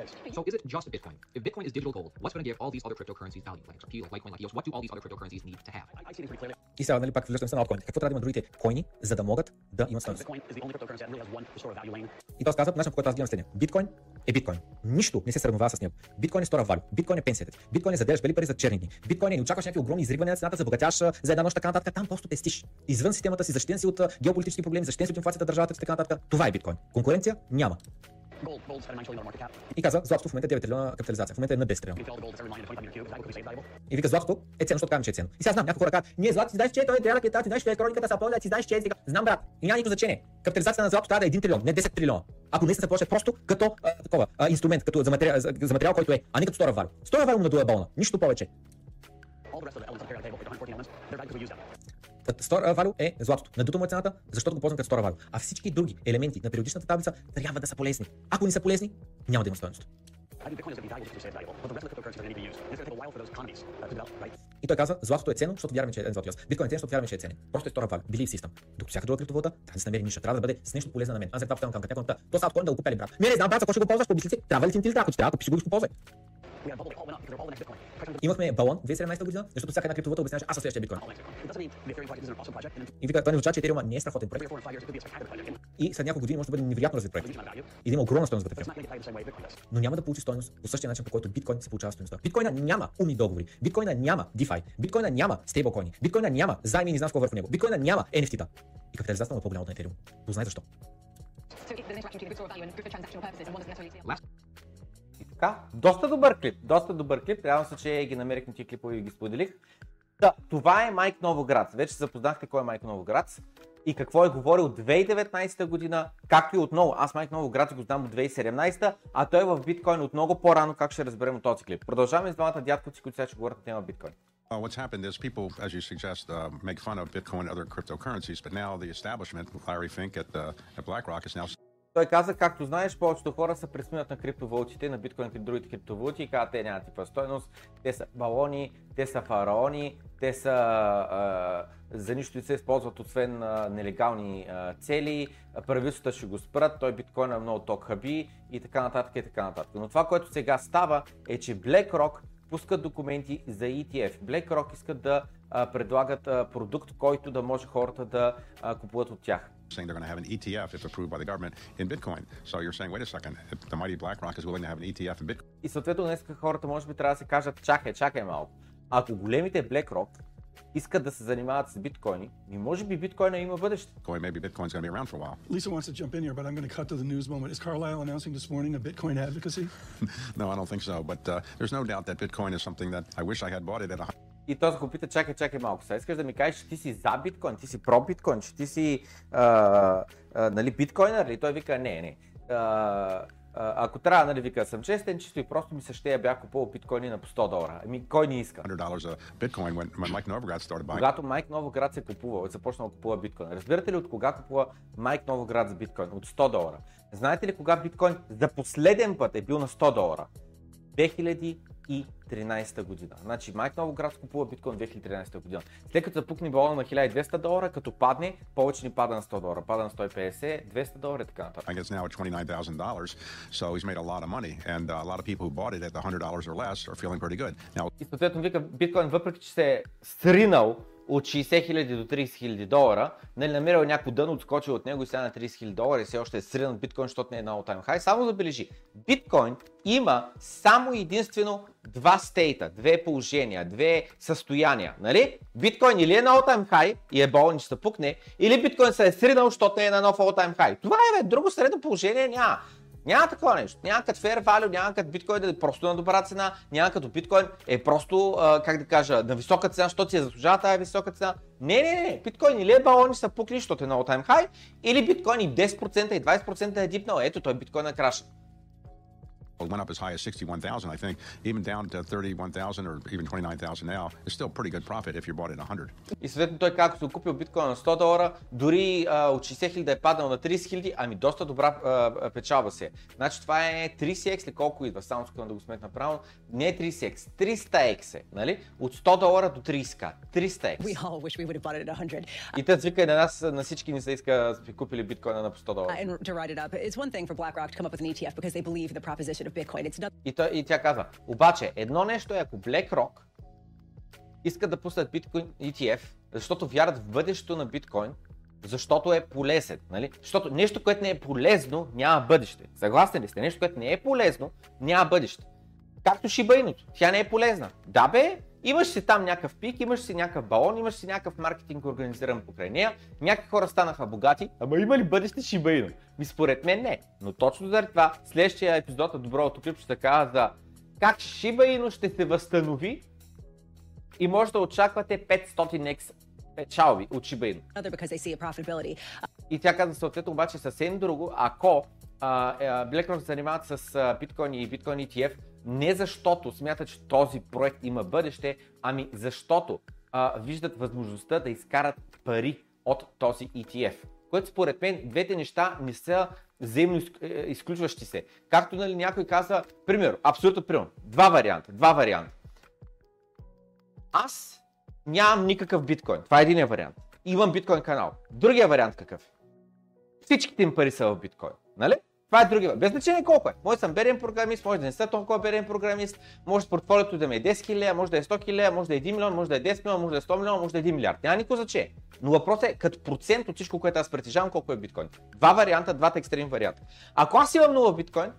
States. So is it just Bitcoin? If Bitcoin is digital gold, what's going to give all these other cryptocurrencies value? Like XRP, like Litecoin, like EOS, what do all these other cryptocurrencies need to have? И сега, нали, пак връщаме се на алткоините. Какво трябва да имат другите коини, за да могат да имат стойност? И Итак, сказок в нашем какой-то разделе. Биткоин, е биткоин. Нищо не се сравнява с него. Биткоин е стора валю. Биткоин е пенсията ти. Биткоин е заделяш бели пари за черни дни. Биткоин е не очакваш някакви огромни изригвания на цената, забогатяш за една нощ така нататък. Там просто тестиш. Извън системата си, защитен си от геополитически проблеми, защитен си от инфлацията, държавата и така нататък. Това е биткоин. Конкуренция няма. Gold, gold's at a $9 trillion market cap. И каза, златото в момента е 9 трилиона капитализация. В момента е на 10 трилиона. You can fill all the gold that's ever mined in 25 meter cube. That could be saved valuable. И вика, златото е ценно, защото казвам, че е ценно. И сега знам, някои хора казват, ние злато си знаеш, че той е трябва да ти знаеш, че електрониката са плодя, ти знаеш, че е. Знам, брат. И няма никакво значение. Капитализацията на злато трябва да е 1 трилион, не 10 трилиона. Ако наистина се плаща просто като а, такова а, инструмент, като за материал, за, за материал, който е, а не като стора валю. Стора валю му надуе болна. Нищо повече. All the rest of the elements on the periodic table, the 114 elements, they're valued because we use them. Стора валю е златото. Надуто му е цената, защото го ползвам като стора валю. А всички други елементи на периодичната таблица трябва да са полезни. Ако не са полезни, няма да има стоеност. И той казва, златото е ценно, защото вярваме, че е злато. Биткоин е ценен, защото вярваме, че е ценен. Просто е стора валю. Belief system. Докато всяка друга криптовалута трябва да се намери ниша, трябва да бъде с нещо полезно на мен. Аз за това питам към някой, то са откоин да го купя ли брат. Не, не знам, брат, ако ще го ползваш, помисли си, трябва ли ти ти трябва, ако ще го ползвай. Имахме балон 2017 година, защото всяка една криптовалута обясняваше, аз съм следващия биткоин. И вика, това не означава, че Ethereum не е страхотен проект. И след няколко години може да бъде невероятно развит проект. И да има огромна стоеност вътре. Но няма да получи стоеност по същия начин, по който биткоин се получава стоеността. Биткоина няма умни договори. Биткоина няма DeFi. Биткоина няма стейблкоини. Биткоина няма заеми и не знам какво върху него. Биткоина няма NFT-та. И капитализацията му е по-голяма от Ethereum. Познай защо. Last така, доста добър клип, доста добър клип. Радвам се, че ги намерих на тия клипове и ги споделих. Да, това е Майк Новоград. Вече запознахте кой е Майк Новоград и какво е говорил 2019 година, както и отново. Аз Майк Новоград го знам от 2017, а той е в биткоин от много по-рано, как ще разберем от този клип. Продължаваме с двамата дядковци, които сега ще говорят на тема биткоин. Uh, what's happened is people, as you suggest, uh, make fun of Bitcoin and other cryptocurrencies, but now the establishment, Larry Fink at, uh, at BlackRock, is now Той каза, както знаеш, повечето хора се пресмиват на криптовалутите, на биткоин и другите криптовалути и казват, те нямат типа стойност, те са балони, те са фараони, те са а, за нищо не се използват освен а, нелегални а, цели, правителствата ще го спрат, той биткоин е много ток хаби и така нататък и така нататък. Но това, което сега става е, че BlackRock пускат документи за ETF. BlackRock искат да предлагат продукт, който да може хората да купуват от тях. saying they're going to have an ETF if approved by the government in Bitcoin. So you're saying, wait a second, the mighty BlackRock is willing to have an ETF in Bitcoin. И съответно днес хората може би трябва да се кажат, чакай, чакай малко. Ако големите BlackRock искат да се занимават с биткоини, ми може би биткоина има бъдеще. Maybe Bitcoin's going to be around for a while. Lisa wants to jump in here, but I'm going to cut to the news moment. Is Carlisle announcing this morning a Bitcoin advocacy? no, I don't think so. But uh, there's no doubt that Bitcoin is something that I wish I had bought it at a И той го пита, чакай, чакай малко. Сега искаш да ми кажеш, че ти си за биткоин, ти си про биткоин, че ти си а, а, нали, биткоинър ли? Той вика, не, не. А, ако трябва, нали, вика, съм честен, чисто и просто ми се ще я бях купувал биткоини на по 100 долара. Ами, кой не иска? $100 a Bitcoin when, when Mike Novogratz started buying. Когато Майк Новоград се купува, е започнал да купува биткоин. Разбирате ли от кога купува Майк Новоград за биткоин? От 100 долара. Знаете ли кога биткоин за последен път е бил на 100 долара? 2013 година. Значи Майк Новоград купува биткоин 2013 година. След като запукне балона на 1200 долара, като падне, повече ни пада на 100 долара. Пада на 150, 200 долара и така нататък. I guess now at $29,000. So he's made a lot of money. And uh, a lot of people who bought it at the $100 or less are feeling pretty good. Now, И съответно вика биткоин, въпреки че се е сринал от 60 000 до 30 000 долара, нали, намерил е някакво дъно, отскочил от него и сега на 30 000 долара и все още е сринат биткоин, защото не е на all-time high. Само забележи, биткоин има само единствено два стейта, две положения, две състояния. Нали? Биткоин или е на all-time high и е болен, че се пукне, или биткоин се е сринал, защото е на нов all-time high. Това е бе, друго средно положение няма. Няма такова нещо. Няма като fair value, няма като биткоин да е просто на добра цена, няма като биткоин е просто, как да кажа, на висока цена, защото си я заслужава тази висока цена. Не, не, не, биткоин или е балони са пукли, защото е на all time high, или биткоин и 10% и 20% е дипнал. Ето той биткоин е краша. It went up as high as 61,000, I think, even down to 31,000 or even 29,000 now. It's still pretty good profit if you bought it at 100. И съответно той как се купил биткоин на 100 долара, дори а, от 60 хиляди да е паднал на 30 хиляди, ами доста добра а, печалба се. Значи това е 30x ли колко идва, само искам да го сметна правилно. Не е 30x, 300x е, нали? От 100 долара до 30к. 300x. We all wish we would have bought it at 100. И тъц вика на нас, на всички ни се иска да купили биткоина на по 100 долара. And to write it up, it's one thing for BlackRock to come up with an ETF because they believe the proposition It's not И, той, и тя казва, обаче едно нещо е ако BlackRock искат да пуснат биткоин ETF, защото вярват в бъдещето на биткоин, защото е полезен. Нали? Защото нещо, което не е полезно, няма бъдеще. Съгласни ли сте? Нещо, което не е полезно, няма бъдеще. Както шибайното. Тя не е полезна. Да бе, имаш си там някакъв пик, имаш си някакъв балон, имаш си някакъв маркетинг организиран покрай нея, някакви хора станаха богати, ама има ли бъдеще шибаино? Ми според мен не. Но точно заради това, следващия епизод на Доброто клип ще кажа за как Shiba ще се възстанови и може да очаквате 500x печалби от a profitability. И тя каза съответно обаче съвсем друго, ако BlackRock се занимават с биткоин и биткоин ETF, не защото смятат, че този проект има бъдеще, ами защото а, виждат възможността да изкарат пари от този ETF. Което според мен двете неща не са взаимно из- е, изключващи се. Както нали, някой казва, пример, абсолютно пример, два варианта, два варианта. Аз нямам никакъв биткоин. Това е един вариант. Имам биткоин канал. Другия вариант какъв? е? Всичките им пари са в биткоин. Нали? Това е вариант. Без значение колко е. Може да съм берен програмист, може да не съм толкова берен програмист, може портфолиото да ми е 10 000, може да е 100 000, може да е 1 милион, може да е 10 милиона, може да е 100 милиона, може да е 1 милиард. Няма никакво значение. Но въпросът е като процент от всичко, което аз притежавам, колко е биткоин. Два варианта, двата екстремни варианта. Ако аз имам нула биткоин,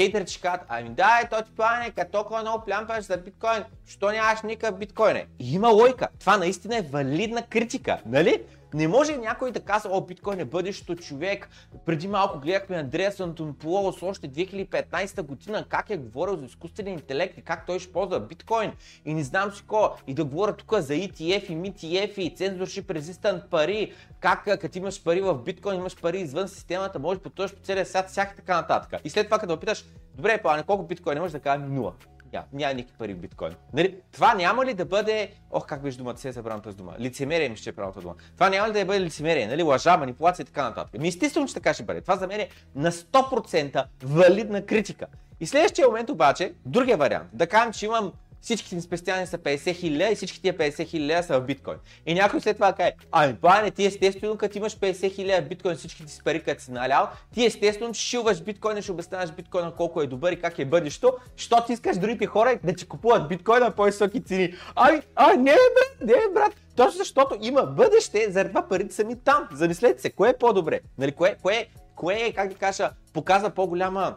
Хейтерите ще кажат, ами да, е, той ти плане, като толкова много плямпаш за биткоин, що нямаш никакъв биткоин? е? Има лойка. Това наистина е валидна критика, нали? Не може някой да казва, о, биткоин е бъдещето човек. Преди малко гледахме Андреас Антонполос още 2015 година, как е говорил за изкуствения интелект и как той ще ползва биткоин. И не знам си какво. И да говоря тук за ETF и MTF и censorship resistant пари. Как като имаш пари в биткоин, имаш пари извън системата, можеш да пътуваш по целия свят, всяка така нататък. И след това, като опиташ, добре, плане, колко биткоин можеш да кажа нула. Няма, няма никакви пари в биткоин. Нали? Това няма ли да бъде, ох как беше думата, се е забравям тази дума, лицемерие ми ще е правилната дума. Това няма ли да бъде лицемерие, нали? лъжа, манипулация и така нататък. Ми естествено, че така ще бъде. Това за мен е на 100% валидна критика. И следващия момент обаче, другия вариант, да кажем, че имам всичките ми спестявания са 50 хиляди и всички тия 50 хиляди са в биткоин. И някой след това каже, ами бане, ти естествено, като имаш 50 хиляди биткоин, всичките си пари, като си налял, ти естествено шилваш биткоин и ще обясняваш биткоина колко е добър и как е бъдещето, защото искаш другите хора да ти купуват биткоина на по-високи цени. Ами, а, не, брат, не, брат. Точно защото има бъдеще, заради това парите са ми там. Замислете се, кое е по-добре? Нали, кое, кое, кое как да кажа, показва по-голяма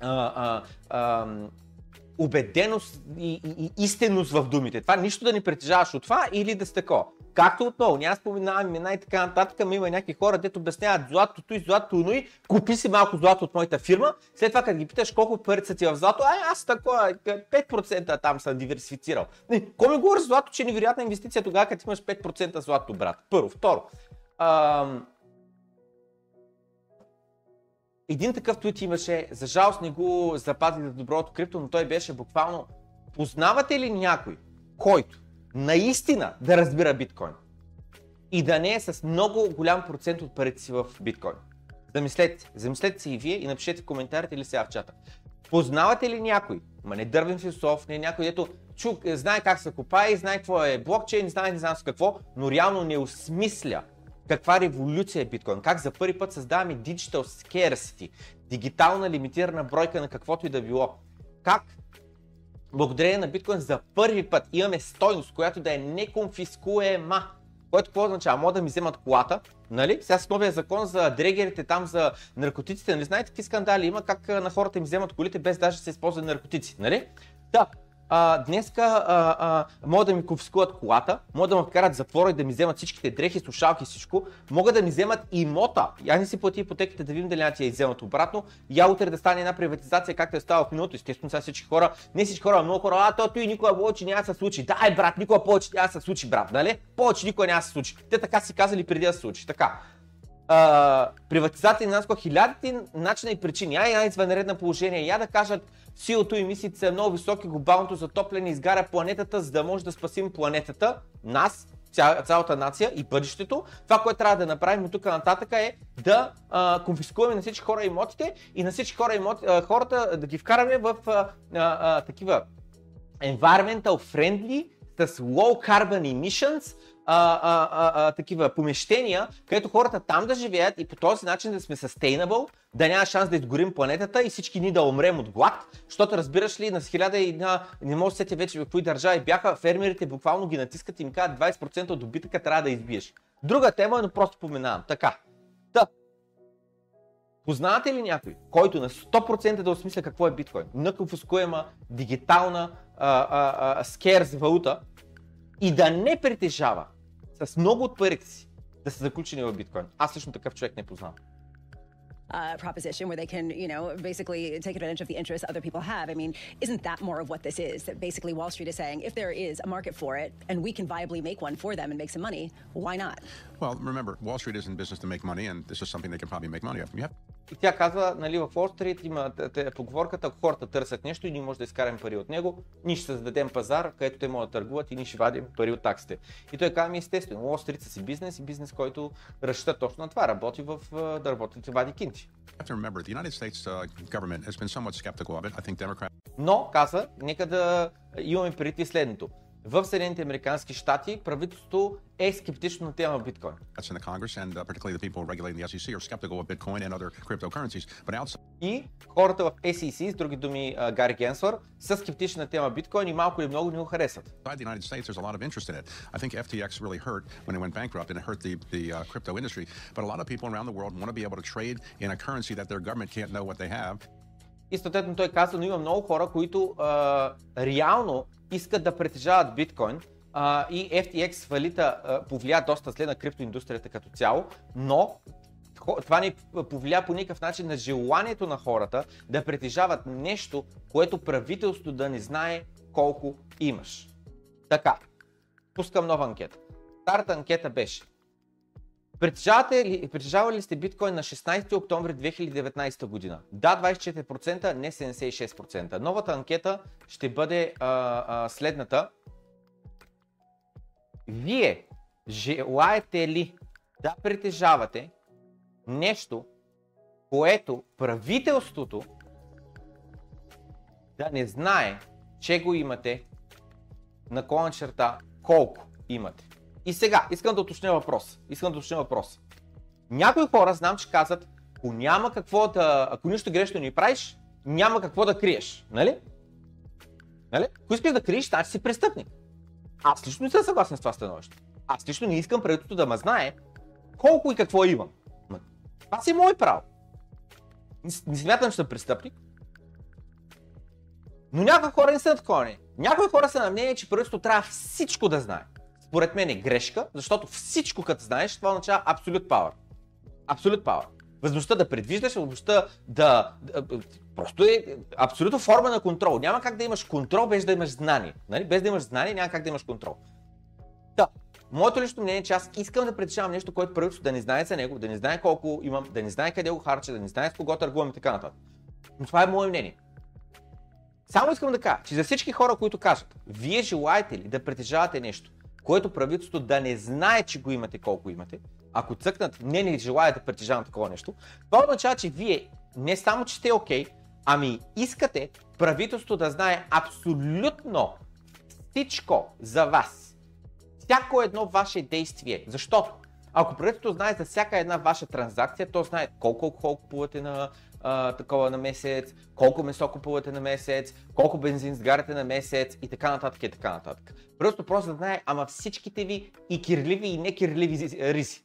а, а, а, убеденост и, и, и истинност в думите. Това нищо да не притежаваш от това или да сте тако. Както отново, няма споменавам имена и така нататък, но има някакви хора, дето обясняват златото и златото, но и купи си малко злато от моята фирма. След това, като ги питаш колко пари са ти в злато, ай, аз такова, 5% там съм диверсифицирал. Не, кой ми говори за злато, че е невероятна инвестиция тогава, като имаш 5% злато, брат? Първо. Второ. Ам, един такъв твит имаше, за жалост не го запази за доброто крипто, но той беше буквално Познавате ли някой, който наистина да разбира биткоин и да не е с много голям процент от парите си в биткоин? Замислете замислете се и вие и напишете в коментарите или сега в чата. Познавате ли някой, ма не дървен философ, не някой, дето чу, знае как се копае, знае какво е блокчейн, знае не знам с какво, но реално не осмисля каква революция е биткоин, как за първи път създаваме digital scarcity, дигитална лимитирана бройка на каквото и да било. Как благодарение на биткоин за първи път имаме стойност, която да е неконфискуема. Което какво означава? Могат да ми вземат колата, нали? Сега с новия закон за дрегерите, там за наркотиците, нали знаете какви скандали има, как на хората им вземат колите без даже да се използват наркотици, нали? Да, а, днеска а, а, могат да ми конфискуват колата, могат да ме вкарат затвора и да ми вземат всичките дрехи, слушалки, всичко. Могат да ми вземат имота. Я не си плати ипотеките да видим дали няма ти я изземат обратно. Я утре да стане една приватизация, както е става в миналото. Естествено, сега всички хора, не всички хора, много хора, а то и никога повече няма да се случи. Дай, брат, никога повече няма да се случи, брат, нали? Повече никога няма да се случи. Те така си казали преди да се случи. Така а, приватизация на нас хилядите начина и причини. Я една извънредна положение, я да кажат силото и мислите са много високи, глобалното затопляне изгаря планетата, за да може да спасим планетата, нас, ця, цялата нация и бъдещето. Това, което трябва да направим от тук нататък е да а, конфискуваме на всички хора имотите и на всички хора имоти, а, хората да ги вкараме в а, а, такива environmental friendly с low carbon emissions а, а, а, такива помещения, където хората там да живеят и по този начин да сме sustainable, да няма шанс да изгорим планетата и всички ни да умрем от глад, защото разбираш ли, на хиляда и една, не може да сетя вече в кои държави бяха, фермерите буквално ги натискат и им казват 20% от добитъка трябва да избиеш. Друга тема, но просто поминавам. Така. Та. Познавате ли някой, който на 100% да осмисля какво е биткоин? Наконфискуема, дигитална, а, а, а, скерс валута и да не притежава с много от парите си да са заключени в биткоин. Аз лично такъв човек не познавам. uh, proposition where they can, you know, basically take advantage of the interests other people have. I mean, isn't that more of what this is? That basically Wall Street is saying if there is a market for it and we can viably make one for them and make some money, why not? Well, remember, Wall Street is in business to make money, and this is something they can probably make money off. Have И тя казва, нали, в Wall Street има т- поговорката, ако хората търсят нещо и ние може да изкараме пари от него, ние ще създадем пазар, където те могат да търгуват и ние ще вадим пари от таксите. И той казва ми естествено, Wall Street са си бизнес и бизнес, който разчита точно на това, работи в, да работи, да вади кинти. uh, Но, каза, нека да имаме преди следното. В Съединените Американски щати правителството е скептично на тема биткоин. uh, outside И хората в SEC, с други думи а, Гари Генсвър, са скептични на тема биткоин и малко или много не го харесват. И съответно той каза, но има много хора, които а, реално искат да притежават биткоин а, и FTX фалита а, повлия доста зле на криптоиндустрията като цяло, но това не повлия по никакъв начин на желанието на хората да притежават нещо, което правителството да не знае колко имаш. Така, пускам нова анкета. Старата анкета беше Притежавате ли, притежавали ли сте биткоин на 16 октомври 2019 година? Да, 24%, не 76%. Новата анкета ще бъде а, а, следната. Вие желаете ли да притежавате нещо, което правителството да не знае, че го имате на черта колко имате? И сега, искам да уточня въпрос. Искам да уточня въпрос. Някои хора знам, че казват, ако няма какво да, ако нищо грешно не правиш, няма какво да криеш. Нали? Нали? Ако искаш да криеш, значи си престъпник. Аз лично не съм съгласен с това становище. Аз лично не искам правителството да ме знае колко и какво имам. Ма, Това си мое право. Не, не смятам, че съм престъпник. Но някои хора не са мнение. Някои хора са на мнение, че правителството трябва всичко да знае. Според мен е грешка, защото всичко като знаеш, това означава абсолют пауър. Абсолют пауър. Възможността да предвиждаш, възможността да... Просто е абсолютно форма на контрол. Няма как да имаш контрол без да имаш знание. Нали? Без да имаш знание няма как да имаш контрол. Та, моето лично мнение е, че аз искам да притежавам нещо, което правителството да не знае за него, да не знае колко имам, да не знае къде го харча, да не знае с кого търгувам и така нататък. Но това е мое мнение. Само искам да кажа, че за всички хора, които кажат, вие желаете ли да притежавате нещо, което правителството да не знае, че го имате колко имате, ако цъкнат, не, не желая да притежавам такова нещо, това означава, че вие не само, че сте окей, ами искате правителството да знае абсолютно всичко за вас. Всяко едно ваше действие. Защото Ако правителството знае за всяка една ваша транзакция, то знае колко алкохол купувате на а, такова на месец, колко месо купувате на месец, колко бензин сгаряте на месец и така нататък и така нататък. Просто просто да знае, ама всичките ви и кирливи и риси.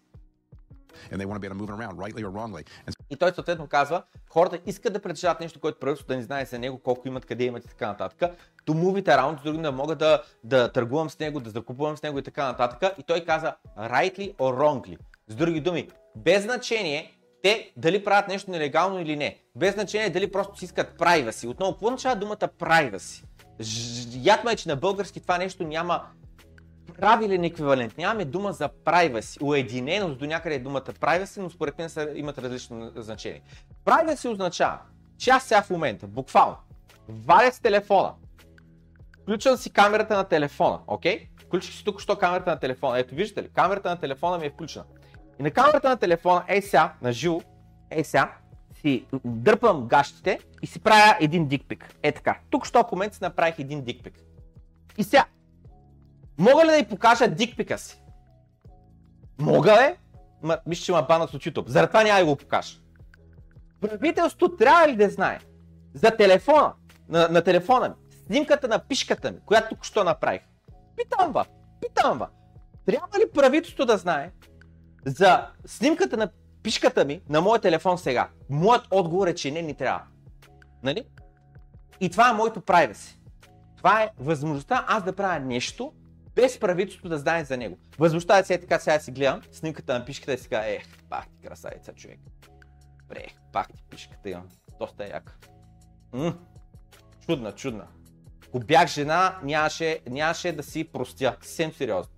To move it around, rightly or wrongly. And И той съответно казва, хората искат да притежават нещо, което правителството да не знае за него, колко имат, къде имат и така нататък. To move it around, други да мога да, да търгувам с него, да закупувам с него и така нататък. И той каза, rightly or wrongly. С други думи, без значение те дали правят нещо нелегално или не. Без значение дали просто си искат privacy. Отново, какво означава думата? Ж- Яд ме е, че на български това нещо няма правилен еквивалент. Нямаме дума за privacy. Уединеност до някъде е думата privacy, но според мен имат различно значение. Privacy означава, че аз сега в момента, буквално, валя с телефона, включвам си камерата на телефона, окей? Включих си тук що камерата на телефона. Ето виждате ли, камерата на телефона ми е включена. И на камерата на телефона, ей сега, на живо, ей сега, си дърпам гащите и си правя един дикпик. Е така. Тук що в момента си направих един дикпик. И сега, Мога ли да й покажа дикпика си? Мога ли? Ма, мисля, че ма банат от YouTube. Заради това няма да го покажа. Правителството трябва ли да знае за телефона, на, на телефона ми, снимката на пишката ми, която тук що направих? Питам ва, питам ва. Трябва ли правителството да знае за снимката на пишката ми на моят телефон сега? Моят отговор е, че не ни трябва. Нали? И това е моето privacy. Това е възможността аз да правя нещо, без правителството да знае за него. Възможността е сега така, сега си гледам снимката на пишката и кажа, ех, пах ти красавица човек. Бре, пах ти пишката имам. Доста е яка. М, чудна, чудна. Ако бях жена, нямаше, нямаше да си простя. Съвсем сериозно.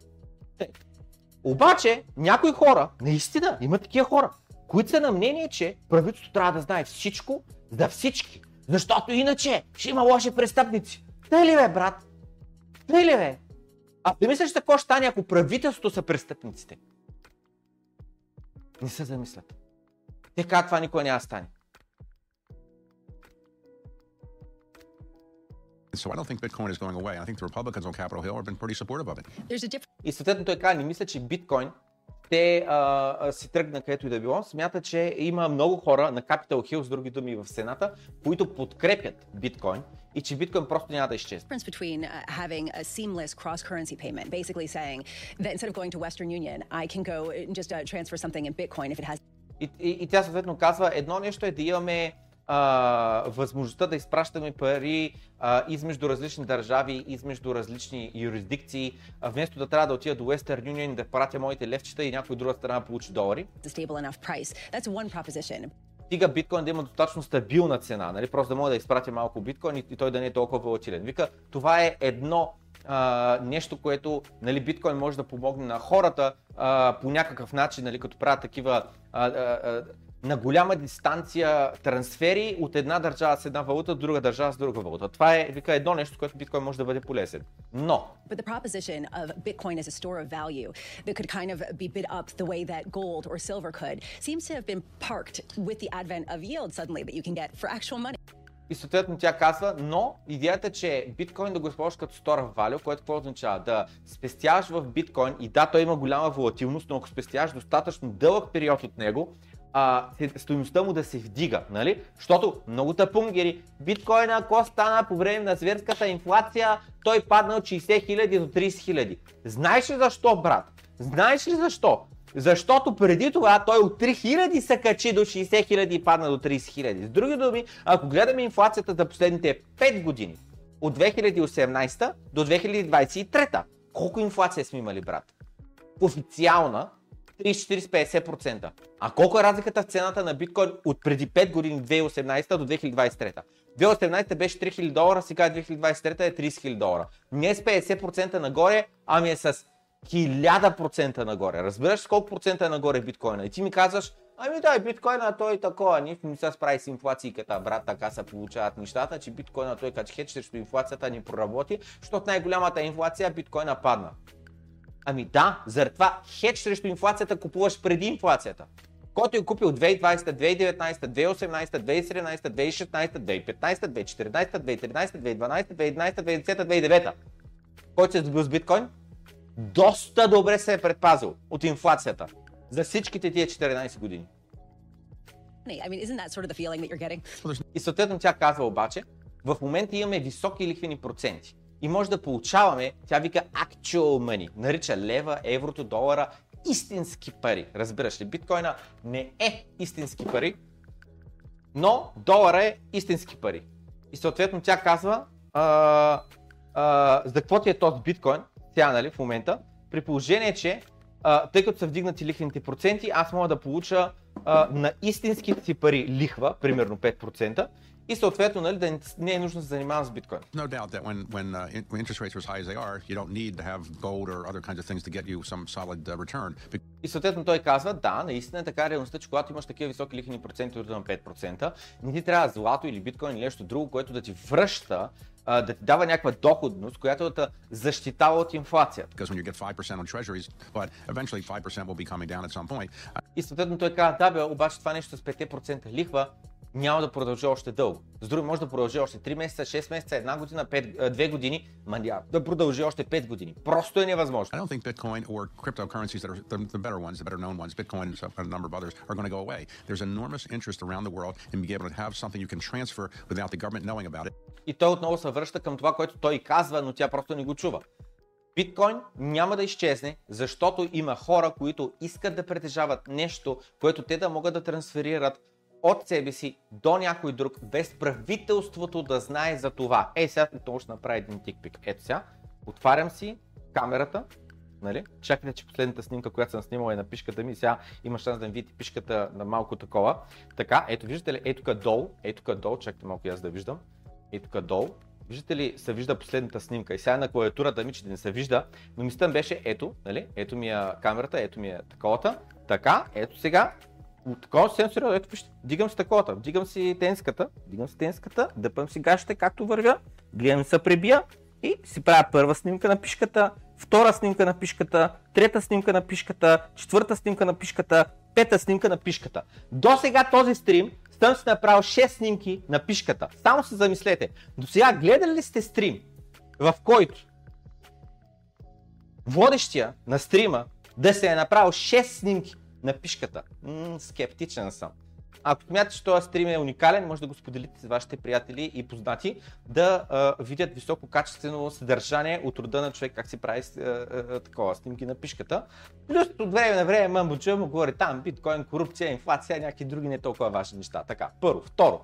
Обаче, някои хора, наистина, има такива хора, които са на мнение, че правителството трябва да знае всичко за всички. Защото иначе ще има лоши престъпници. Тъй ли бе, брат? Тъй ли бе? А ти мислиш какво ще стане, ако правителството са престъпниците? Не се замислят. Те казват, това никога няма стане. So I don't think Bitcoin is going away. I think the Republicans on Capitol Hill have been pretty supportive of it. There's a difference. И съответно той каза, не мисля, че биткоин те а, а, си тръгна където и да било. Смята, че има много хора на Capitol Hill, с други думи в Сената, които подкрепят биткоин и че биткоин просто няма да изчезне. difference between uh, having a seamless cross-currency payment, basically saying that instead of going to Western Union, I can go and just uh, transfer something in Bitcoin if it has И, и, и тя съответно казва, едно нещо е да имаме а, възможността да изпращаме пари а, измежду различни държави, измежду различни юрисдикции, а, вместо да трябва да отида до Western Union и да пратя моите левчета и някой друга страна да получи долари. стига биткоин да има достатъчно стабилна цена, нали? просто да мога да изпратя малко биткоин и, той да не е толкова волатилен. Вика, това е едно а, нещо, което нали, биткоин може да помогне на хората а, по някакъв начин, нали, като правят такива а, а, на голяма дистанция трансфери от една държава с една валута до друга държава с друга валута. Това е, вика, едно нещо, което биткоин може да бъде полезен. Но, But the proposition of Bitcoin as a store of value that could kind of be bid up the way that gold or silver could seems to have been parked with the advent of yield suddenly that you can get for actual money. И съответно тя казва, но идеята, че биткоин да го използваш като store of value, което какво означава? Да спестяваш в биткоин и да, той има голяма волатилност, но ако спестяваш достатъчно дълъг период от него, а, стоеността му да се вдига, нали? Защото много тъпунгери, биткоина ако стана по време на зверската инфлация, той падна от 60 000 до 30 000. Знаеш ли защо, брат? Знаеш ли защо? Защото преди това той от 3000 се качи до 60 000 и падна до 30 000. С други думи, ако гледаме инфлацията за последните 5 години, от 2018 до 2023, колко инфлация сме имали, брат? Официална 30-40-50%. А колко е разликата в цената на биткоин от преди 5 години, 2018 до 2023? 2018 беше 3000 долара, сега 2023 е 30 000 долара. Не е с 50% нагоре, ами е с 1000% нагоре. Разбираш колко процента е нагоре биткоина? И ти ми казваш, ами да, биткоина той е такова, ние не се справи с инфлацията, брат, така се получават нещата, че биткоина той като хедж срещу инфлацията ни проработи, защото най-голямата инфлация биткоина падна. Ами да, заради това хедж срещу инфлацията купуваш преди инфлацията. Който е купил 2020, 2019, 2018, 2017, 2016, 2015, 2014, 2013, 2012, 2011, 2010, 2009. Който се е здобил с биткоин, доста добре се е предпазил от инфлацията. За всичките тия 14 години. I mean, isn't that sort of the feeling that you're getting? И съответно тя казва обаче, в момента имаме високи лихвени проценти и може да получаваме, тя вика actual money, нарича лева, еврото, долара, истински пари. Разбираш ли, биткоина не е истински пари, но долара е истински пари. И съответно тя казва, а, а, за какво ти е този биткоин, тя нали, в момента, при положение, че а, тъй като са вдигнати лихвените проценти, аз мога да получа а, на истинските си пари лихва, примерно 5%, и съответно нали, да не е нужно да се занимавам с биткоин. No doubt that when when, uh, when interest rates are as high as they are, you don't need to have gold or other kinds of things to get you some solid uh, return. И съответно той казва, да, наистина е така реалността, че когато имаш такива високи лихвени проценти от на 5%, не ти трябва злато или биткоин или нещо друго, което да ти връща, а, да ти дава някаква доходност, която да защитава от инфлацията. Because when you get 5% on treasuries, but eventually 5% will be coming down at some point. Uh, И съответно той казва, да бе, обаче това нещо с 5% лихва няма да продължи още дълго. С други може да продължи още 3 месеца, 6 месеца, 1 година, 5, 2 години, ма няма да продължи още 5 години. Просто е невъзможно. I don't think Bitcoin or cryptocurrencies that are the, the better ones, the better known ones, Bitcoin and a number of others, are going to go away. There's enormous interest around the world in being able to have something you can transfer without the government knowing about it. И той отново се връща към това, което той казва, но тя просто не го чува. Биткоин няма да изчезне, защото има хора, които искат да притежават нещо, което те да могат да трансферират от себе си до някой друг, без правителството да знае за това. Ей, сега отново ще направя един тикпик. Ето сега, отварям си камерата, нали? Чакайте, че последната снимка, която съм снимал е на пишката ми, сега има шанс да видите пишката на малко такова. Така, ето виждате ли, ето тук долу, ето тук долу, чакайте малко и аз да виждам. Ето тук долу, Виждате ли, се вижда последната снимка и сега на клавиатурата ми, че не се вижда, но мислята беше ето, нали, ето ми е камерата, ето ми е таковата, така, ето сега, от такова съвсем сериозно, ето вижте, дигам си таковата, дигам си тенската, дигам си тенската, дъпам си гащите както вървя, гледам се пребия и си правя първа снимка на пишката, втора снимка на пишката, трета снимка на пишката, четвърта снимка на пишката, пета снимка на пишката. До сега този стрим съм си направил 6 снимки на пишката. Само се замислете. До сега гледали ли сте стрим, в който водещия на стрима да се е направил 6 снимки на пишката? М- скептичен съм. Ако смятате, че този стрим е уникален, може да го споделите с вашите приятели и познати, да а, видят висококачествено съдържание от рода на човек, как си прави а, а, такова снимки на пишката. Плюс от време на време мъмбо му говори там биткоин, корупция, инфлация, някакви други не толкова важни неща. Така, първо. Второ,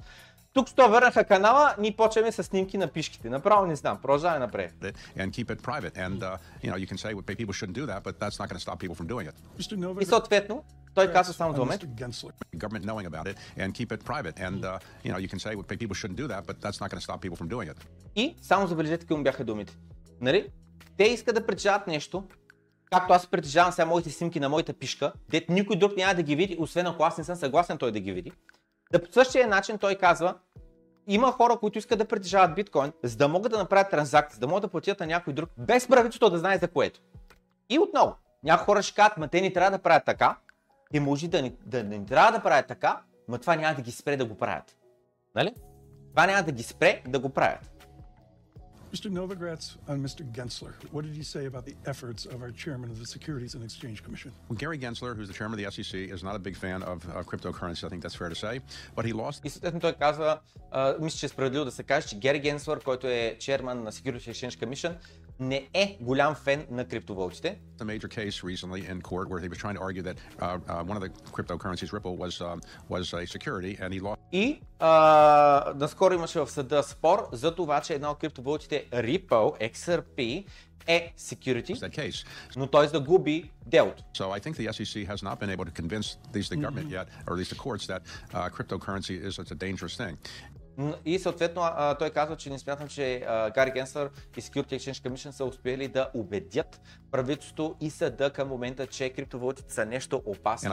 тук що върнаха канала, ние почваме с снимки на пишките. Направо не знам, продължаваме напред. And keep it private. And, uh, you know, you can say well, people shouldn't do that, but that's not going to stop people from doing it. Mr. Novak, И съответно, той казва само за момент. Government knowing about it and keep it private. And, uh, you know, you can say well, people shouldn't do that, but that's not going to stop people from doing it. И само забележете какви му бяха думите. Нали? Те искат да притежават нещо, както аз притежавам сега моите снимки на моята пишка, дето никой друг няма да ги види, освен ако аз не съм съгласен той да ги види. Да по същия начин той казва, има хора, които искат да притежават биткоин, за да могат да направят транзакции, за да могат да платят на някой друг, без правителството да знае за което. И отново, някои хора ще кажат, ма те ни трябва да правят така, те може да ни, да не трябва да правят така, ма това няма да ги спре да го правят. Нали? Това няма да ги спре да го правят. Mr. Novogratz on Mr. Gensler. What did he say about the efforts of our chairman of the Securities and Exchange Commission? Well, Gary Gensler, who's the chairman of the SEC, is not a big fan of uh, cryptocurrency. I think that's fair to say. But he lost И съответно той казва, а, мисля, че е справедливо да се каже, че Гери Генслър, който е черман на Security Exchange Commission, не е голям фен на криптовалутите. a major case recently in court where he was trying to argue that uh, uh, one of the cryptocurrencies, Ripple, was um, was a security, and he lost. И а, наскоро имаше в съда спор за това, че една от криптовалутите Ripple, XRP, е security, that case. но той загуби делото. So I think the SEC has not been able to convince at least the government yet, or at least the courts, that uh, cryptocurrency is it's a dangerous thing. И съответно а, той казва, че не смятам, че а, Гари Генслър и Security Exchange Commission са успели да убедят правителството и съда към момента, че криптовалутите са нещо опасно.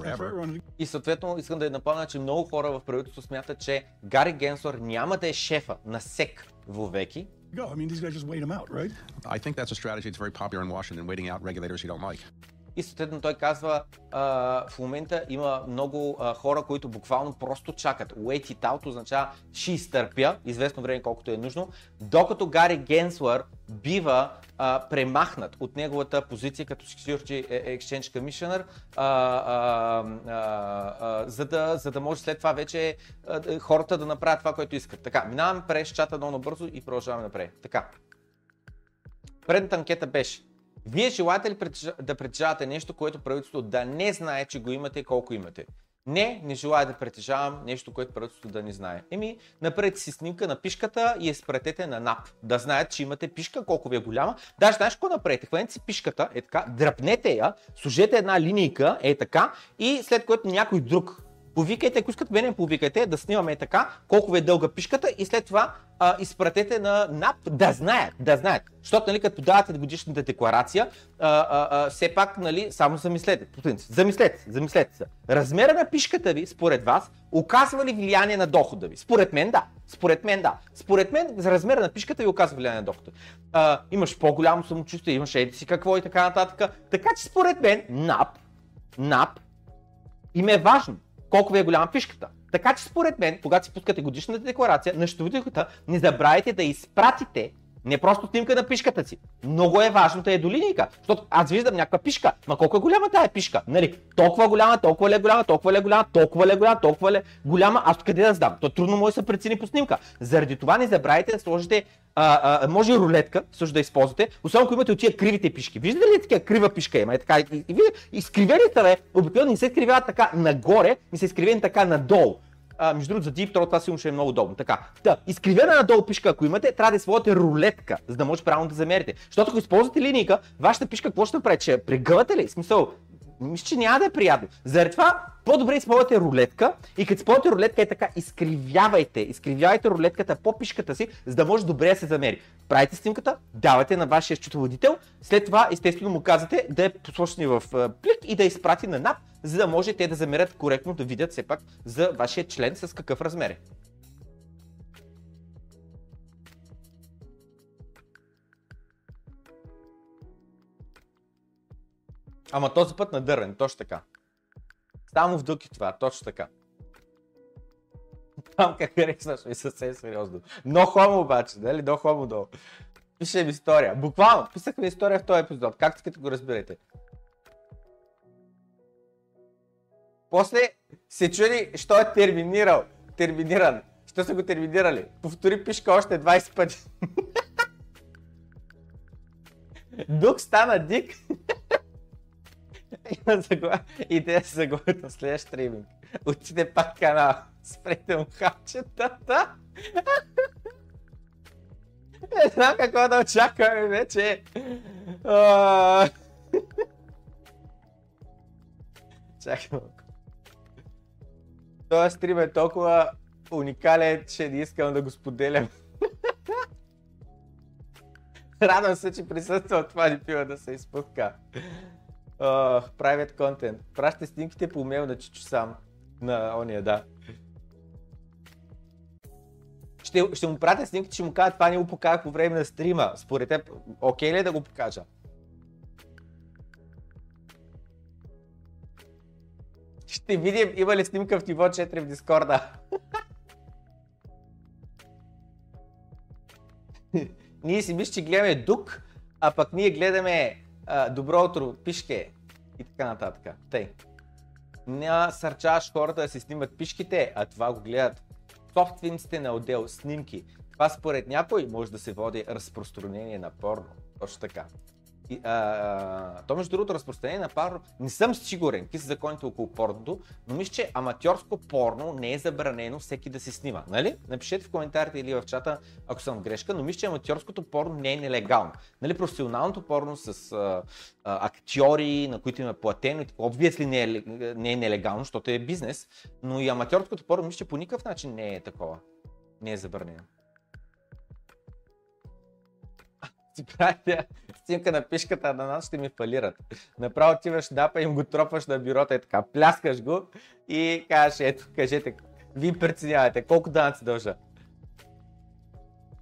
Uh. И съответно искам да я напомня, че много хора в правителството смятат, че Гари Генслър няма да е шефа на СЕК вовеки. Go. I mean, these guys just wait him out, right? I think that's a strategy that's very popular in Washington, waiting out regulators you don't like. И съответно той казва, а, в момента има много а, хора, които буквално просто чакат. Wait it out означава ще изтърпя, известно време колкото е нужно, докато Гари Генслър бива а, премахнат от неговата позиция като Security Exchange Commissioner, а, а, а, а, за, да, за да може след това вече а, хората да направят това, което искат. Така, минаваме през чата много набързо и продължаваме напред. Така. Предната анкета беше вие желаете ли да притежавате нещо, което правителството да не знае, че го имате и колко имате? Не, не желая да притежавам нещо, което правителството да не знае. Еми, направете си снимка на пишката и я спратете на НАП. Да знаят, че имате пишка, колко ви е голяма. Даже знаеш какво направете? Хванете си пишката, е така, дръпнете я, служете една линейка, е така, и след което някой друг повикайте, ако искате мене повикайте, да снимаме така, колко ви е дълга пишката и след това а, изпратете на НАП да знаят, да знаят. Защото, нали, като подавате годишната декларация, а, а, а, все пак, нали, само замислете, замислете, замислете се. Размера на пишката ви, според вас, оказва ли влияние на дохода ви? Според мен да. Според мен да. Според мен размера на пишката ви оказва влияние на дохода. А, имаш по-голямо самочувствие, имаш еди си какво и така нататък. Така че според мен НАП, НАП им е важно колко ви е голяма пишката. Така че според мен, когато си пускате годишната декларация на счетоводителката, не забравяйте да изпратите не просто снимка на пишката си. Много е важно да е до линейка. Защото аз виждам някаква пишка. Ма колко е голяма тая пишка? Нали? Толкова голяма, толкова ли е голяма, толкова ли е голяма, толкова ли е голяма, толкова ли е голяма. Аз къде да знам? То трудно може да се прецени по снимка. Заради това не забравяйте да сложите а, а, може и рулетка също да използвате, особено ако имате от тия кривите пишки. Виждате ли такива крива пишка има? Е, така, и, и, и, изкривени са, бе, обикновено не се изкривяват така нагоре, не се изкривени така надолу. А, между другото, за Deep това сигурно ще е много удобно. Така, да, изкривена надолу пишка, ако имате, трябва да използвате рулетка, за да може правилно да замерите. Защото ако използвате линейка, вашата пишка какво ще направи? Ще прегъвате ли? В смисъл, мисля, че няма да е приятно. Заради това по-добре използвате рулетка и като използвате рулетка е така, изкривявайте, изкривявайте рулетката по пишката си, за да може добре да се замери. Правите снимката, давате на вашия счетоводител, след това естествено му казвате да е посочени в плик и да изпрати на НАП, за да може те да замерят коректно, да видят все пак за вашия член с какъв размер е. Ама този път на дървен, точно така. Само в дъки това, точно така. Там как харесваш ми съвсем сериозно. Но хомо обаче, нали? До хомо долу. Пише ми история. Буквално, писах ми история в този епизод. Как искате го разберете? После се чуди, що е терминирал. Терминиран. Що са го терминирали? Повтори пишка още 20 пъти. Дух стана дик. И те се заглавят на следващ стриминг. Отиде пак канал. Спрете му хапчетата. Не знам какво да очакваме вече. Чакай малко. Този стрим е толкова уникален, че не искам да го споделям. Радвам се, че присъства това ни пива да се изпуска. Uh, private content. Пращате снимките по мейл на Чичо сам. На ония, да. Ще, ще му пратя снимки, ще му кажа, това не го показах по време на стрима. Според теб, окей ли е да го покажа? Ще видим има ли снимка в ниво 4 в Дискорда. ние си мисля, че гледаме Дук, а пък ние гледаме добро утро, пишке и така нататък. Тъй. Не сърчаваш хората да си снимат пишките, а това го гледат собствениците на отдел снимки. Това според някой може да се води разпространение на порно. Точно така. А, а, то между другото разпространение на порно, не съм сигурен какви са законите около порното, но мисля, че аматьорско порно не е забранено всеки да се снима. Нали? Напишете в коментарите или в чата, ако съм грешка, но мисля, че аматьорското порно не е нелегално. Нали? Професионалното порно с а, а, актьори, на които има платено, обвиесли не е, не е нелегално, защото е бизнес, но и аматьорското порно мисля, че по никакъв начин не е такова. Не е забранено. Си правите снимка на пишката на нас, ще ми фалират. Направо отиваш дапа и им го тропваш на бюрота и така, пляскаш го и кажеш, ето, кажете, вие преценявате колко данъци дължа.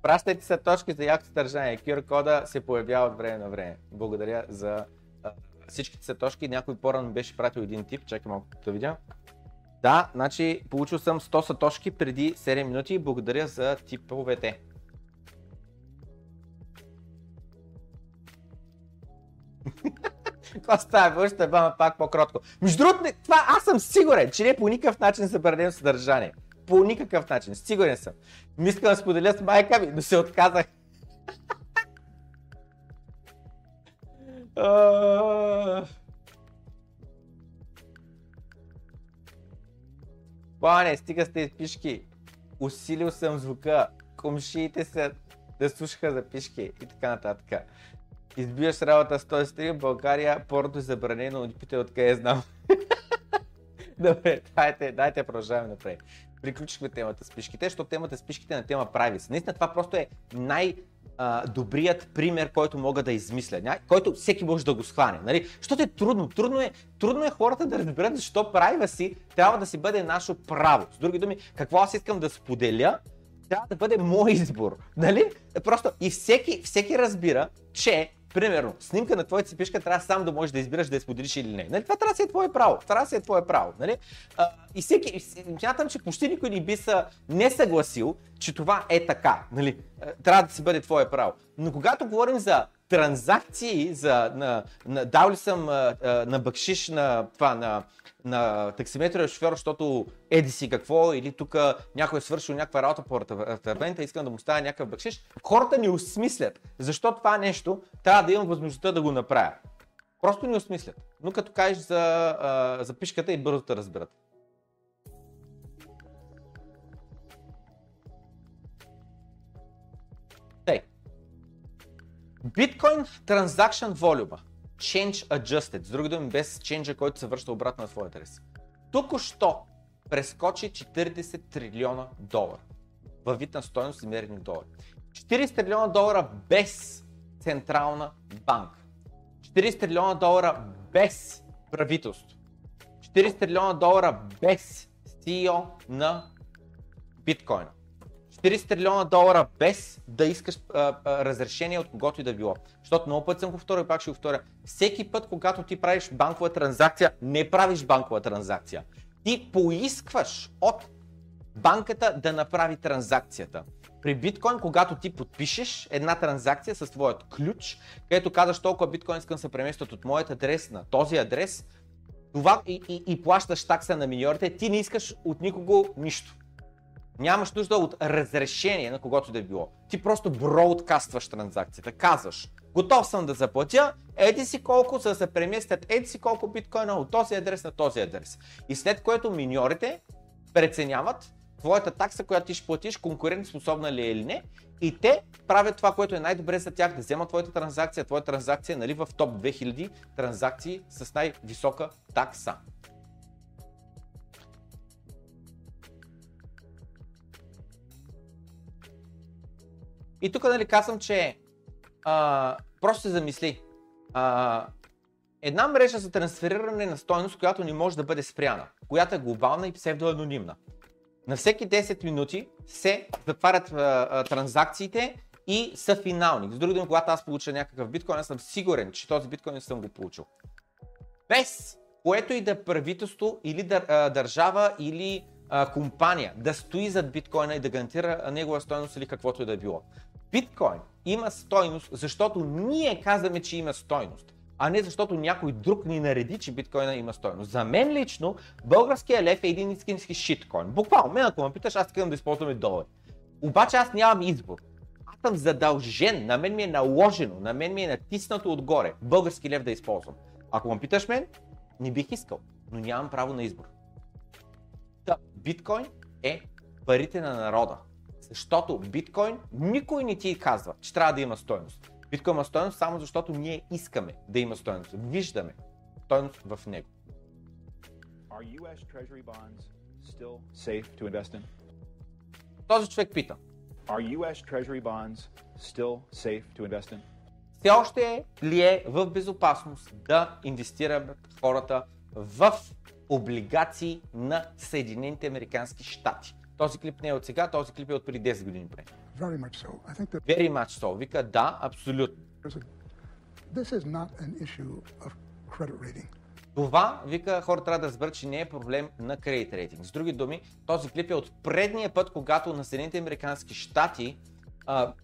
Пращайте се точки за яко съдържание. QR кода се появява от време на време. Благодаря за всичките са точки. Някой по-рано беше пратил един тип. Чакай малко да видя. Да, значи получил съм 100 сатошки преди 7 минути. Благодаря за типовете. Това става, още бама пак по-кротко. Между другото, това аз съм сигурен, че не по никакъв начин забранено съдържание. По никакъв начин, сигурен съм. Искам да споделя с майка ми, но се отказах. А. Бане, стига с тези пишки. Усилил съм звука. Комшиите са да слушаха за пишки и така нататък. Избиваш работа с този стрим, България порното е забранено, не питай откъде знам. Добре, дайте, дайте продължаваме напред. Приключихме темата с пишките, защото темата с пишките на тема privacy. Наистина това просто е най- добрият пример, който мога да измисля, който всеки може да го схване. Нали? Защото е трудно. Трудно е, трудно е хората да разберат защо privacy трябва да си бъде наше право. С други думи, какво аз искам да споделя, трябва да бъде мой избор. Нали? Просто и всеки, всеки разбира, че Примерно, снимка на твоята си пишка трябва сам да можеш да избираш да я споделиш или не. Нали? Това трябва да си е твое право. Трябва да си е твое право. Нали? А, и всеки, смятам, че почти никой не би се не съгласил, че това е така. Нали? А, Трябва да си бъде твое право. Но когато говорим за транзакции, за, на, на, дал ли съм а, на бакшиш на това, на, на таксиметровия шофьор, защото еди си какво, или тук някой е свършил някаква работа по тървента, искам да му ставя някакъв бакшиш, хората ни осмислят. Защо това нещо трябва да имам възможността да го направя. Просто ни осмислят. Но като кажеш за, а, за пишката и бързо да разберат. Bitcoin Transaction Volume. Change Adjusted. С други думи, без ченджа, който се връща обратно на твоя адрес. Току-що прескочи 40 трилиона долара. Във вид на стоеност измерени в долари. 40 трилиона долара без централна банка. 40 трилиона долара без правителство. 40 трилиона долара без CEO на биткоина. 40 трилиона долара без да искаш а, а, разрешение от когото и да било. Защото много път съм го вторил и пак ще го вторя. Всеки път, когато ти правиш банкова транзакция, не правиш банкова транзакция. Ти поискваш от банката да направи транзакцията. При биткоин, когато ти подпишеш една транзакция с твоят ключ, където казваш толкова биткоин искам се преместят от моят адрес на този адрес, това и, и, и плащаш такса на миньорите, ти не искаш от никого нищо. Нямаш нужда от разрешение на когото да е било. Ти просто броудкастваш транзакцията. Казваш, готов съм да заплатя, еди си колко, за да се преместят еди си колко биткоина от този адрес на този адрес. И след което миньорите преценяват твоята такса, която ти ще платиш, конкурентоспособна ли е или не. И те правят това, което е най-добре за тях, да вземат твоята транзакция. Твоята транзакция е нали, в топ 2000 транзакции с най-висока такса. И тук нали казвам, че а, просто се замисли. А, една мрежа за трансфериране на стойност, която не може да бъде спряна, която е глобална и псевдоанонимна. На всеки 10 минути се затварят а, а, транзакциите и са финални. С други думи, когато аз получа някакъв биткоин, аз съм сигурен, че този биткоин не съм го получил. Без което и да е правителство или дър, а, държава или а, компания да стои зад биткоина и да гарантира негова стойност или каквото и да е било. Биткоин има стойност, защото ние казваме, че има стойност, а не защото някой друг ни нареди, че биткоина има стойност. За мен лично, българския лев е един истински шиткоин. Буквално, мен ако ме питаш, аз искам да използваме долари. Обаче аз нямам избор. Аз съм задължен, на мен ми е наложено, на мен ми е натиснато отгоре български лев да използвам. Ако ме питаш мен, не бих искал, но нямам право на избор. Та, биткоин е парите на народа. Защото биткоин никой не ти казва, че трябва да има стоеност. Биткоин има стоеност само защото ние искаме да има стоеност. Виждаме стоеност в него. Този човек пита. Все още ли е в безопасност да инвестират хората в облигации на Съединените Американски щати? Този клип не е от сега, този клип е от преди 10 години. Very much so. I think that Very much so. Вика да, абсолютно. this is not an issue of credit rating. Това, вика, хората трябва да разберат, че не е проблем на кредит рейтинг. С други думи, този клип е от предния път, когато на Съединените Американски щати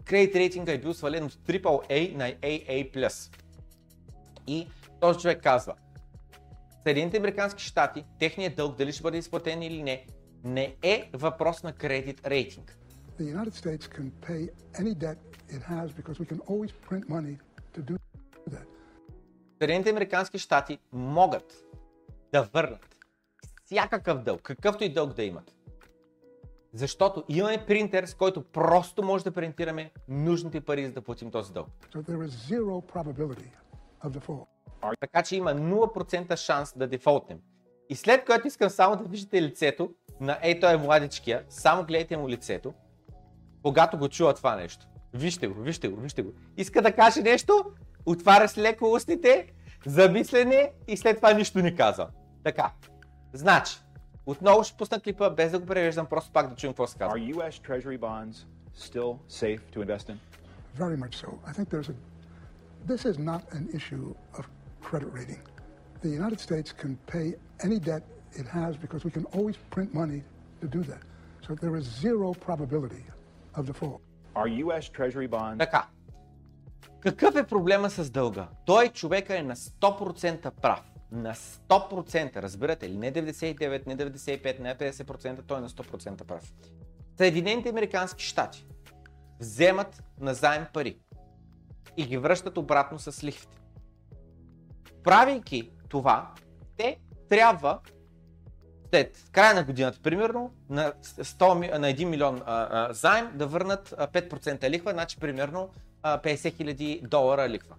кредит рейтинга е бил свален от AAA на AA+. И този човек казва, Съединените Американски щати, техният дълг, дали ще бъде изплатен или не, не е въпрос на кредит рейтинг. Съединените Американски щати могат да върнат всякакъв дълг, какъвто и дълг да имат. Защото имаме принтер, с който просто може да принтираме нужните пари, за да платим този дълг. So. Така че има 0% шанс да дефолтнем. И след което искам само да виждате лицето на ей той е младичкия, само гледайте му лицето, когато го чува това нещо. Вижте го, вижте го, вижте го. Иска да каже нещо, отваря с леко устните, замислене и след това нищо не казва. Така. Значи, отново ще пусна клипа, без да го превеждам, просто пак да чуем какво се казва. Are U.S. Treasury bonds still safe to invest in? Very much so. I think there's a. This is not an issue of credit rating. The United States can pay any debt it has because we can always print money to do that. So there is zero probability of default. Are U.S. Treasury bonds Така. Какъв е проблема с дълга? Той човека е на 100% прав. На 100%, разбирате ли? Не 99, не 95, не 50%, той е на 100% прав. Съединените Американски щати вземат назаем пари и ги връщат обратно с лихвите. Правейки това, те трябва след края на годината, примерно, на, 100, ми- на 1 милион а, а, заем да върнат а, 5% лихва, значи примерно а, 50 хиляди долара лихва.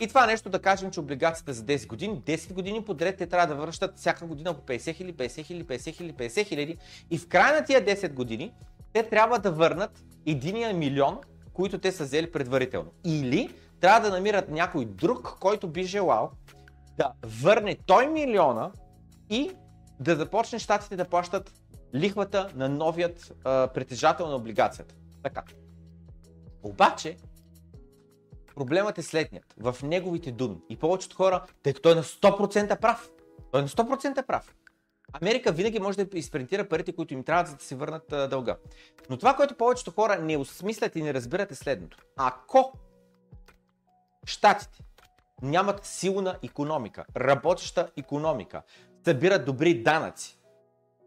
И това нещо да кажем, че облигацията за 10 години, 10 години подред те трябва да връщат всяка година по 50 хиляди, 50 хиляди, 50 хиляди, 50 хиляди и в края на тия 10 години те трябва да върнат единия милион, които те са взели предварително. Или трябва да намират някой друг, който би желал да върне той милиона и да започне щатите да плащат лихвата на новият а, притежател на облигацията. Така. Обаче, проблемът е следният. В неговите думи. И повечето хора, тъй като той е на 100% прав. Той е на 100% прав. Америка винаги може да изпринтира парите, които им трябват, за да си върнат а, дълга. Но това, което повечето хора не осмислят и не разбират е следното. Ако щатите нямат силна економика, работеща економика, събират добри данъци,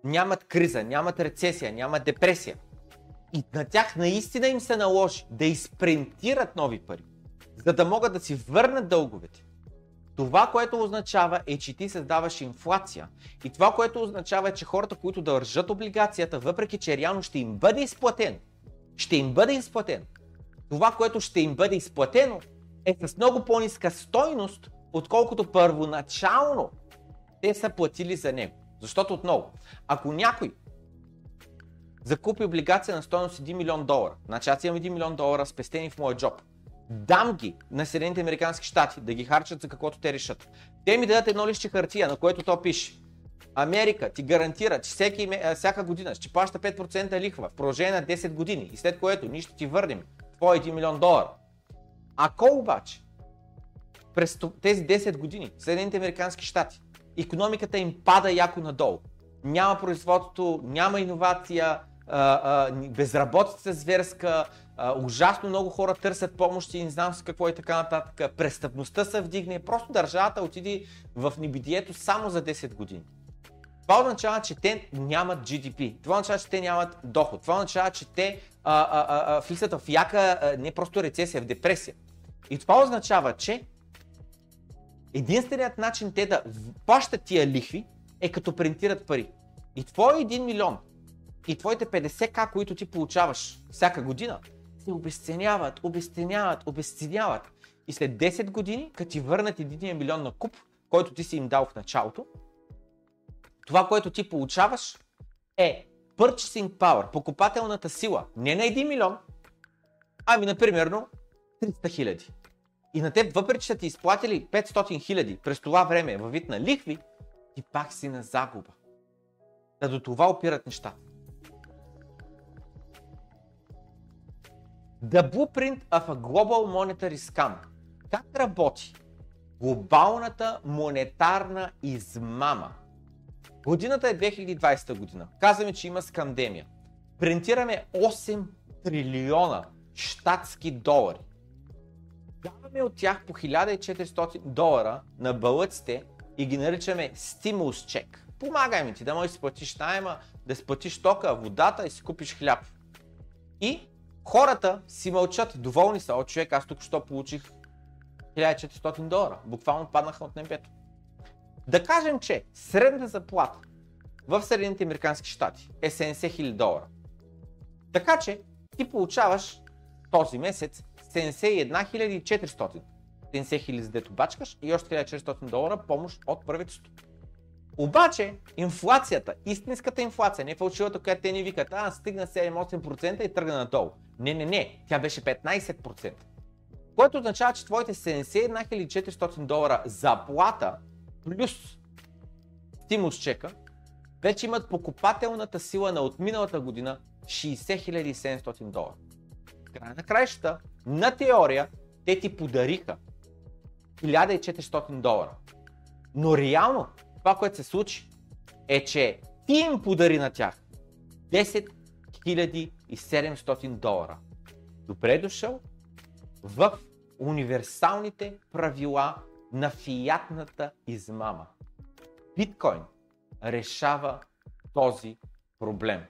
нямат криза, нямат рецесия, нямат депресия. И на тях наистина им се наложи да изпринтират нови пари, за да могат да си върнат дълговете. Това, което означава е, че ти създаваш инфлация. И това, което означава е, че хората, които държат облигацията, въпреки че реално ще им бъде изплатено, ще им бъде изплатено. Това, което ще им бъде изплатено, е с много по-ниска стойност, отколкото първоначално те са платили за него. Защото отново, ако някой закупи облигация на стоеност 1 милион долара, значи аз имам 1 милион долара спестени в моя джоб, дам ги на Съединените Американски щати да ги харчат за каквото те решат. Те ми дадат едно лище хартия, на което то пише. Америка ти гарантира, че всеки, всяка година ще плаща 5% лихва в продължение на 10 години и след което ние ще ти върнем твой 1 милион долара. Ако обаче през тези 10 години Съединените Американски щати економиката им пада яко надолу, няма производство, няма иновация, безработица зверска, а, ужасно много хора търсят помощи не знам с какво и така нататък, престъпността се вдигне, просто държавата отиде в небитието само за 10 години. Това означава, че те нямат GDP. Това означава, че те нямат доход. Това означава, че те а, а, а, влизат в яка, не просто рецесия, в депресия. И това означава, че единственият начин те да плащат тия лихви е като принтират пари. И твой 1 милион и твоите 50к, които ти получаваш всяка година, се обесценяват, обесценяват, обесценяват. И след 10 години, като ти върнат 1 милион на куп, който ти си им дал в началото, това, което ти получаваш е purchasing power, покупателната сила, не на 1 милион, ами на примерно 300 хиляди. И на теб, въпреки че са ти изплатили 500 хиляди през това време във вид на лихви, ти пак си на загуба. Да до това опират нещата. The blueprint of a global monetary scam. Как работи глобалната монетарна измама. Годината е 2020 година. Казваме, че има скандемия. Принтираме 8 трилиона щатски долари. Даваме от тях по 1400 долара на балъците и ги наричаме стимулс чек. Помагай ми ти да можеш да си платиш найема, да си платиш тока, водата и си купиш хляб. И хората си мълчат, доволни са. О, човек, аз тук що получих 1400 долара. Буквално паднаха от небето. Да кажем, че средната заплата в Съединените Американски щати е 70 000 долара. Така че ти получаваш този месец 71 400. 70 хиляди за дето бачкаш и още 1400 долара помощ от правителството. Обаче, инфлацията, истинската инфлация, не фалшивата, която те ни викат, а, стигна 7-8% и тръгна надолу. Не, не, не, тя беше 15%. Което означава, че твоите 71 400 долара заплата плюс стимус чека вече имат покупателната сила на отминалата година 60 700 долара. Край на краищата, на теория, те ти подариха 1400 долара. Но реално, това, което се случи, е, че ти им подари на тях 10 700 долара. Добре дошъл в универсалните правила на фиатната измама. Биткоин решава този проблем.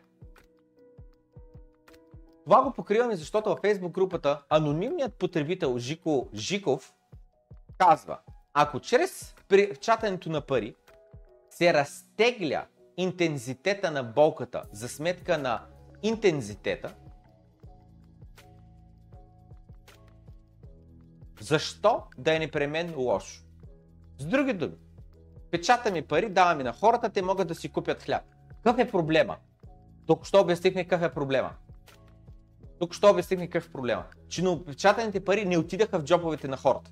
Това го покриваме, защото във Facebook групата анонимният потребител Жико Жиков казва, ако чрез чатането на пари се разтегля интензитета на болката за сметка на интензитета, защо да е непременно лошо? С други думи, печатаме пари, даваме на хората, те могат да си купят хляб. Какъв е проблема? Тук що обяснихме какъв е проблема. Тук що обяснихме какъв проблема. Че печатаните пари не отидаха в джоповете на хората.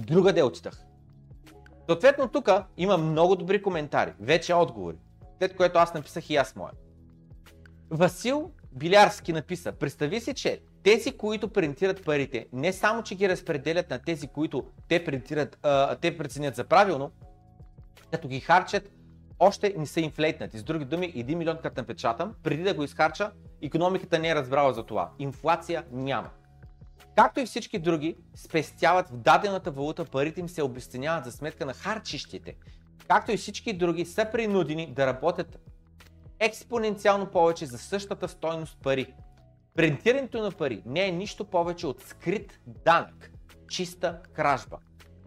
Друга де отидах. Съответно тук има много добри коментари, вече отговори, след което аз написах и аз моя. Васил Билярски написа, представи си, че тези, които принтират парите, не само, че ги разпределят на тези, които те, принтират, а, те преценят за правилно, като ги харчат, още не са инфлейтнати. С други думи, 1 милион като напечатам, преди да го изхарча, економиката не е разбрала за това. Инфлация няма. Както и всички други, спестяват в дадената валута, парите им се обесценяват за сметка на харчищите. Както и всички други, са принудени да работят експоненциално повече за същата стойност пари. Принтирането на пари не е нищо повече от скрит данък, чиста кражба.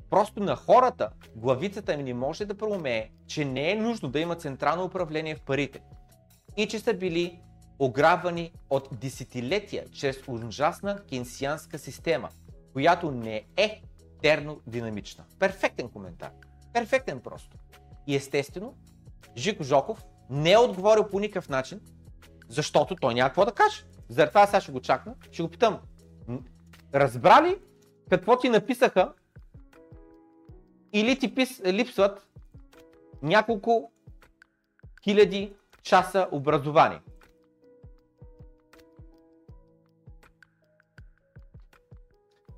Просто на хората главицата им не може да проумее, че не е нужно да има централно управление в парите и че са били ограбвани от десетилетия чрез ужасна кейнсианска система, която не е термодинамична. Перфектен коментар. Перфектен просто. И естествено, Жико Жоков не е отговорил по никакъв начин, защото той няма какво да каже. Заради сега ще го чакна, ще го питам. Разбрали какво ти написаха или ти пис, липсват няколко хиляди часа образование?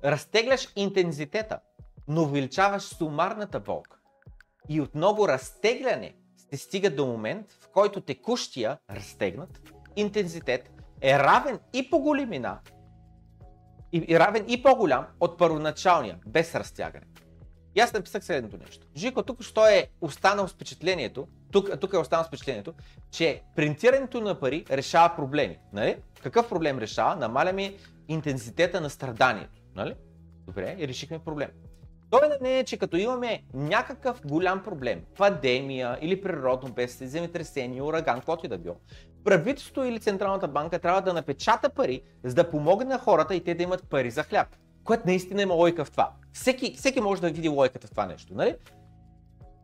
Разтегляш интензитета, но увеличаваш сумарната болка. И от много разтегляне се стига до момент, в който текущия разтегнат интензитет е равен и по големина, и, и равен и по-голям от първоначалния, без разтягане. И аз написах следното нещо. Жико тук що е останал с впечатлението, тук, тук е останал с впечатлението, че принтирането на пари решава проблеми. Нали? Какъв проблем решава? Намаляме интензитета на страданието. Нали? Добре, и решихме проблем. Той не е, че като имаме някакъв голям проблем, пандемия или природно бедствие, земетресение, ураган, каквото и да било, правителството или Централната банка трябва да напечата пари, за да помогне на хората и те да имат пари за хляб. Което наистина има логика в това. Всеки, всеки може да види логиката в това нещо, нали?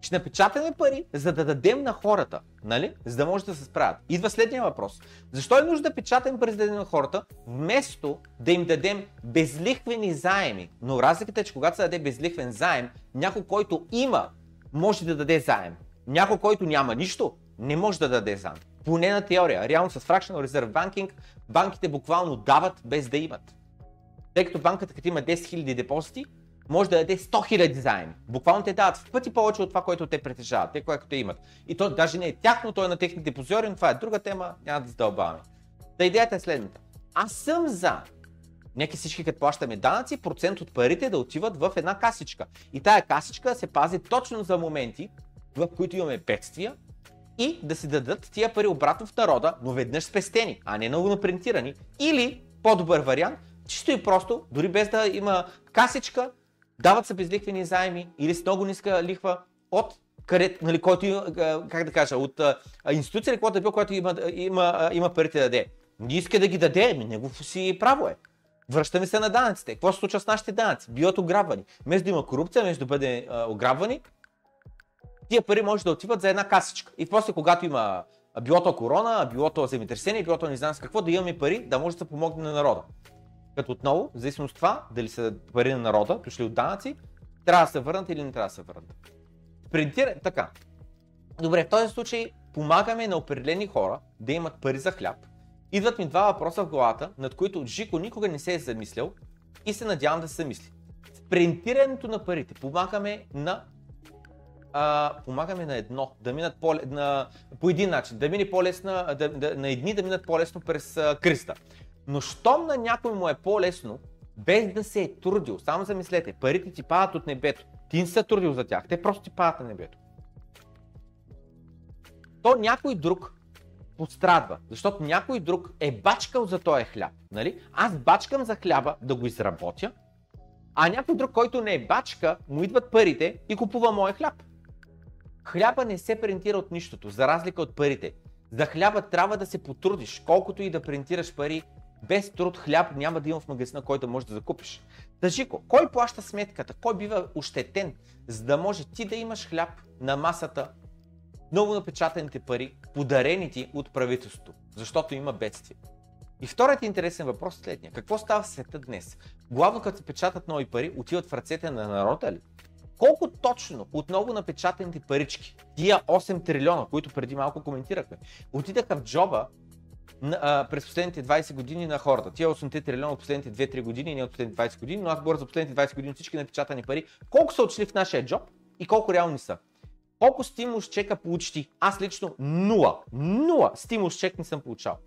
Ще напечатаме пари, за да дадем на хората, нали? За да може да се справят. Идва следния въпрос. Защо е нужно да печатаме пари за да дадем на хората, вместо да им дадем безлихвени заеми? Но разликата е, че когато се даде безлихвен заем, някой, който има, може да даде заем. Някой, който няма нищо, не може да даде заем. Поне на теория. Реално с Fractional Reserve Banking банките буквално дават без да имат. Тъй като банката като има 10 000 депозити, може да даде 100 000 заеми. Буквално те дават в пъти повече от това, което те притежават, те, което те имат. И то даже не е тяхно, то е на техните позори, но това е друга тема, няма да задълбаваме. Та идеята е следната. Аз съм за Нека всички като плащаме данъци, процент от парите да отиват в една касичка. И тая касичка се пази точно за моменти, в които имаме бедствия и да се дадат тия пари обратно в народа, но веднъж спестени, а не много принтирани. Или, по-добър вариант, чисто и просто, дори без да има касичка, дават се безликвени заеми или с много ниска лихва от къде, нали, който има, как да кажа, от а, институция или който е бил, който има, има, има парите да даде. Не иска да ги даде, ами негов си право е. Връщаме се на данъците. Какво се случва с нашите данъци? Биват ограбвани. Вместо да има корупция, вместо да бъде ограбвани, тия пари може да отиват за една касичка. И после, когато има било то корона, било то земетресение, било то не знам с какво, да имаме пари, да може да се помогне на народа. Като отново, в зависимост от това, дали са пари на народа, дошли от данъци, трябва да се върнат или не трябва да се върнат. Принтира, така. Добре, в този случай помагаме на определени хора да имат пари за хляб. Идват ми два въпроса в главата, над които Жико никога не се е замислял и се надявам да се замисли. С принтирането на парите помагаме на а, помагаме на едно, да минат по, на, по един начин, да мине по-лесно, да, да, на едни да минат по-лесно през а, кръста. Но щом на някой му е по-лесно, без да се е трудил, само замислете, парите ти падат от небето, ти не се трудил за тях, те просто ти падат на небето. То някой друг пострадва, защото някой друг е бачкал за този хляб. Нали? Аз бачкам за хляба да го изработя, а някой друг, който не е бачка, му идват парите и купува моя хляб. Хляба не се принтира от нищото, за разлика от парите. За хляба трябва да се потрудиш, колкото и да принтираш пари, без труд хляб няма да има в магазина, който може да закупиш. Тъжико, кой плаща сметката? Кой бива ощетен, за да може ти да имаш хляб на масата, много напечатаните пари, подарени ти от правителството, защото има бедствие? И вторият интересен въпрос е следния. Какво става в света днес? Главно като се печатат нови пари, отиват в ръцете на народа ли? Колко точно отново напечатаните парички, тия 8 трилиона, които преди малко коментирахме, отидаха в джоба през последните 20 години на хората. Тия 8 трилиона от последните 2-3 години, не от последните 20 години, но аз говоря за последните 20 години всички напечатани пари. Колко са отшли в нашия джоб и колко реални са? Колко стимус чека получи? Аз лично нула. Нула стимус чек не съм получал.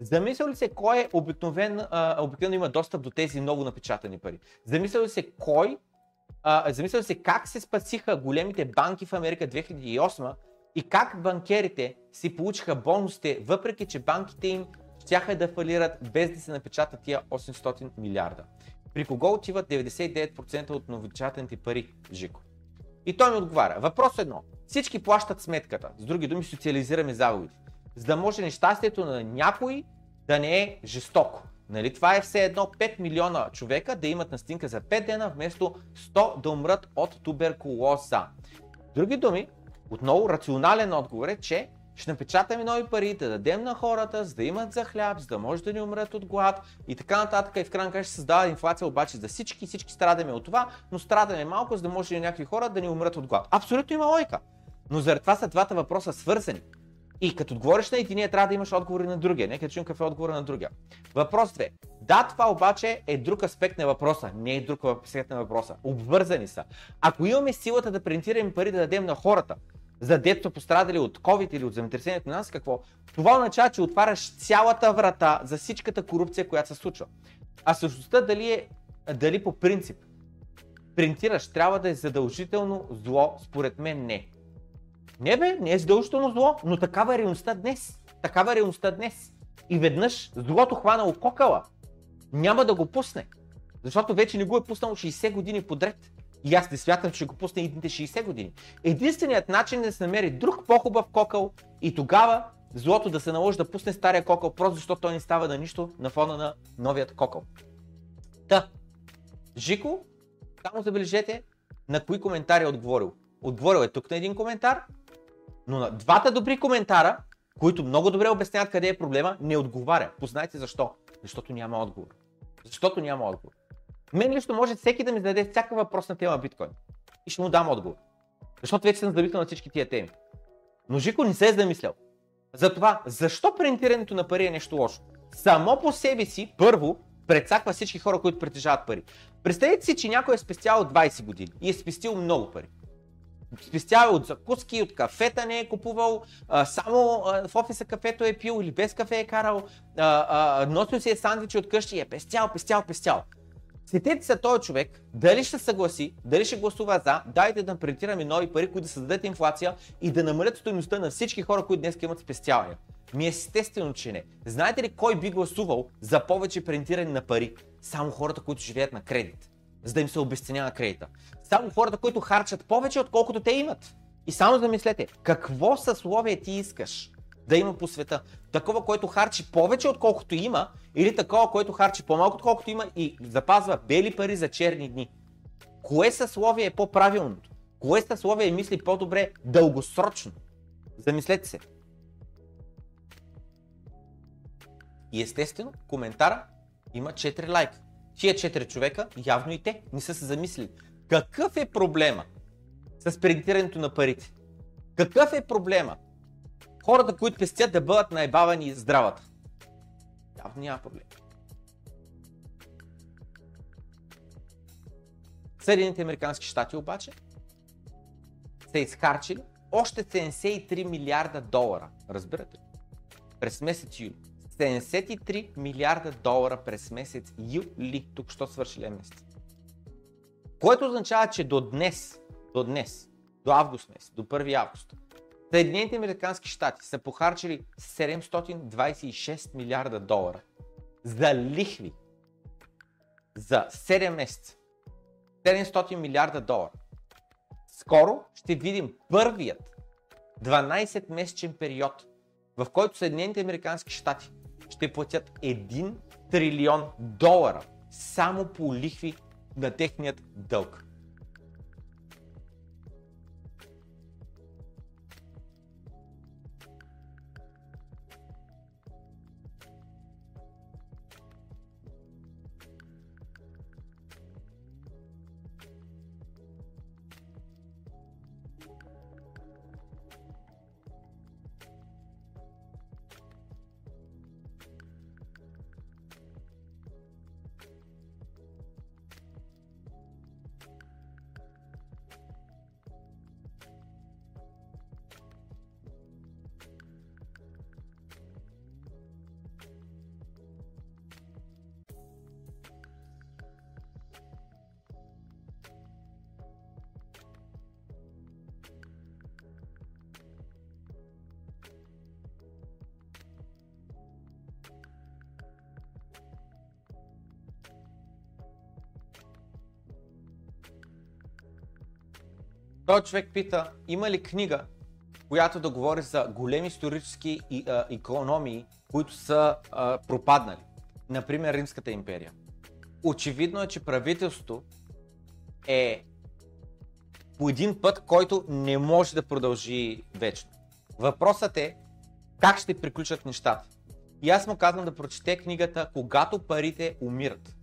Замисля ли се кой е обикновен, обикновено има достъп до тези много напечатани пари? Замисля ли се кой а, замисля се как се спасиха големите банки в Америка 2008 и как банкерите си получиха бонусите, въпреки че банките им щяха да фалират без да се напечатат тия 800 милиарда. При кого отиват 99% от новичатаните пари, Жико? И той ми отговаря. Въпрос едно. Всички плащат сметката. С други думи, социализираме загубите. За да може нещастието на някой да не е жестоко. Нали? Това е все едно 5 милиона човека да имат настинка за 5 дена, вместо 100 да умрат от туберкулоза. Други думи, отново рационален отговор е, че ще напечатаме нови пари, да дадем на хората, за да имат за хляб, за да може да ни умрат от глад и така нататък. И в крайна ще създава инфлация обаче за всички, всички страдаме от това, но страдаме малко, за да може и някакви хора да ни умрат от глад. Абсолютно има лойка. Но заради това са двата въпроса свързани. И като отговориш на единия, трябва да имаш отговори на другия. Нека чуем какъв е отговор на другия. Въпрос 2. Да, това обаче е друг аспект на въпроса. Не е друг аспект на въпроса. Обвързани са. Ако имаме силата да принтираме пари да дадем на хората, за детство пострадали от COVID или от земетресението на нас, какво? Това означава, че отваряш цялата врата за всичката корупция, която се случва. А същността дали е, дали по принцип принтираш трябва да е задължително зло, според мен не. Не бе, не е задължително зло, но такава е реалността днес. Такава е реалността днес. И веднъж злото хванало кокала, няма да го пусне. Защото вече не го е пуснал 60 години подред. И аз не смятам, че го пусне идните 60 години. Единственият начин е да се намери друг по-хубав кокъл и тогава злото да се наложи да пусне стария кокъл, просто защото той не става на нищо на фона на новият кокъл. Та, Жико, само забележете на кои коментари е отговорил. Отговорил е тук на един коментар, но на двата добри коментара, които много добре обясняват къде е проблема, не отговаря. Познайте защо. Защото няма отговор. Защото няма отговор. Мен лично може всеки да ми зададе всяка въпрос на тема биткоин. И ще му дам отговор. Защото вече съм зависал на всички тия теми. Но Жико не се е замислял. Затова, защо принтирането на пари е нещо лошо? Само по себе си, първо, Прецаква всички хора, които притежават пари. Представете си, че някой е спестял 20 години и е спестил много пари. Спестява от закуски, от кафета не е купувал, а, само а, в офиса кафето е пил или без кафе е карал, а, а, носил си е сандвичи от къщи и е пестял, пестял, пестял. Сетете се този човек, дали ще съгласи, дали ще гласува за, дайте да принтираме нови пари, които да създадат инфлация и да намалят стоеността на всички хора, които днес имат спестявания. Ми естествено, че не. Знаете ли кой би гласувал за повече принтиране на пари? Само хората, които живеят на кредит, за да им се обесценява кредита. Само хората, които харчат повече, отколкото те имат. И само замислете, какво съсловие ти искаш да има по света? Такова, което харчи повече, отколкото има, или такова, което харчи по-малко, отколкото има и запазва бели пари за черни дни? Кое съсловие е по-правилното? Кое съсловие мисли по-добре дългосрочно? Замислете се. И естествено, коментара има 4 лайка. Тия 4 човека, явно и те, не са се замислили. Какъв е проблема с принтирането на парите? Какъв е проблема? Хората, които пестят да бъдат наебавани здравата. Явно няма проблем. Съединените Американски щати обаче са изхарчили още 73 милиарда долара. Разбирате ли? През месец юли. 73 милиарда долара през месец юли. Тук що свършили месец. Което означава, че до днес, до днес, до август месец, до 1 август, Съединените Американски щати са похарчили 726 милиарда долара за лихви за 7 месеца. 700 милиарда долара. Скоро ще видим първият 12-месечен период, в който Съединените Американски щати ще платят 1 трилион долара само по лихви на техният дълг. Той човек пита, има ли книга, която да говори за големи исторически и, а, економии, които са а, пропаднали. Например, Римската империя. Очевидно е, че правителството е по един път, който не може да продължи вечно. Въпросът е как ще приключат нещата. И аз му казвам да прочете книгата Когато парите умират.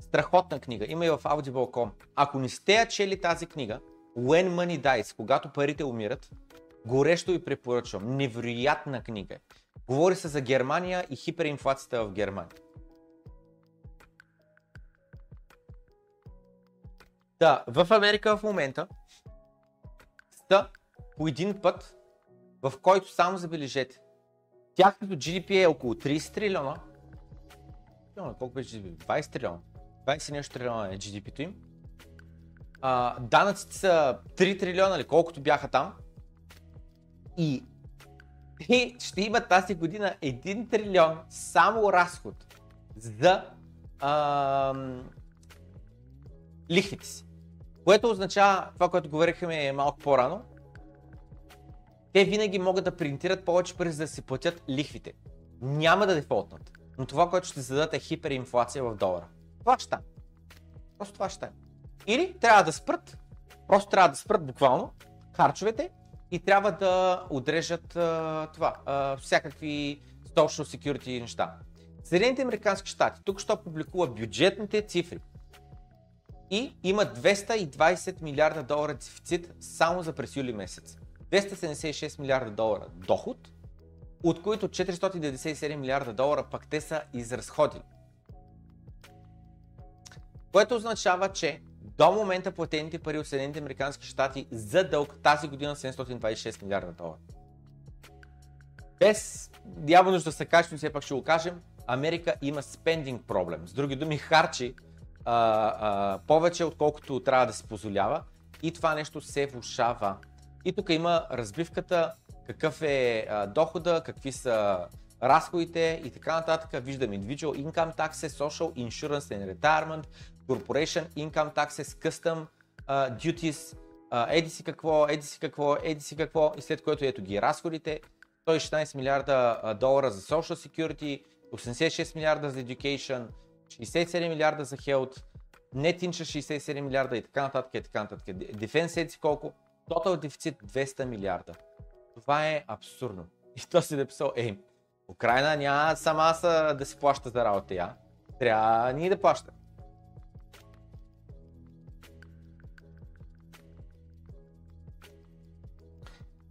Страхотна книга. Има и в Audible.com. Ако не сте я чели тази книга, When Money Dies, когато парите умират, горещо ви препоръчвам. Невероятна книга. Говори се за Германия и хиперинфлацията в Германия. Да, в Америка в момента са по един път, в който само забележете, тяхното GDP е около 30 трилиона. Колко беше GDP? 20 трилиона. 20 нещо трилиона е GDP-то им данъците са 3 трилиона или колкото бяха там. И те ще имат тази година 1 трилион само разход за а, лихвите си. Което означава, това, което говорихме малко по-рано, те винаги могат да принтират повече пари, за да си платят лихвите. Няма да дефолтнат. Но това, което ще зададат е хиперинфлация в долара. Това ще. Просто това ще стане. Или трябва да спрат, просто трябва да спрат буквално харчовете и трябва да отрежат а, това, а, всякакви social security неща. Съединените американски щати тук ще публикува бюджетните цифри и има 220 милиарда долара дефицит само за през юли месец. 276 милиарда долара доход, от които 497 милиарда долара пък те са изразходили. Което означава, че до момента платените пари от Съединените Американски щати за дълг тази година 726 милиарда долара. Без нужда да се но все пак ще го кажем, Америка има спендинг проблем. С други думи, харчи а, а, повече, отколкото трябва да си позволява и това нещо се влушава. И тук има разбивката, какъв е а, дохода, какви са разходите и така нататък. Виждаме individual income taxes, social insurance and retirement, corporation income taxes, custom uh, duties, uh, еди си какво, еди си какво, еди си какво и след което ето ги разходите. 116 милиарда а, долара за social security, 86 милиарда за education, 67 милиарда за health, net interest 67 милиарда и така нататък и така нататък. Defense еди си колко, total дефицит 200 милиарда. Това е абсурдно. И то си написал, ей, Украина няма сама са да си плаща за работа я. Трябва ние да плащаме.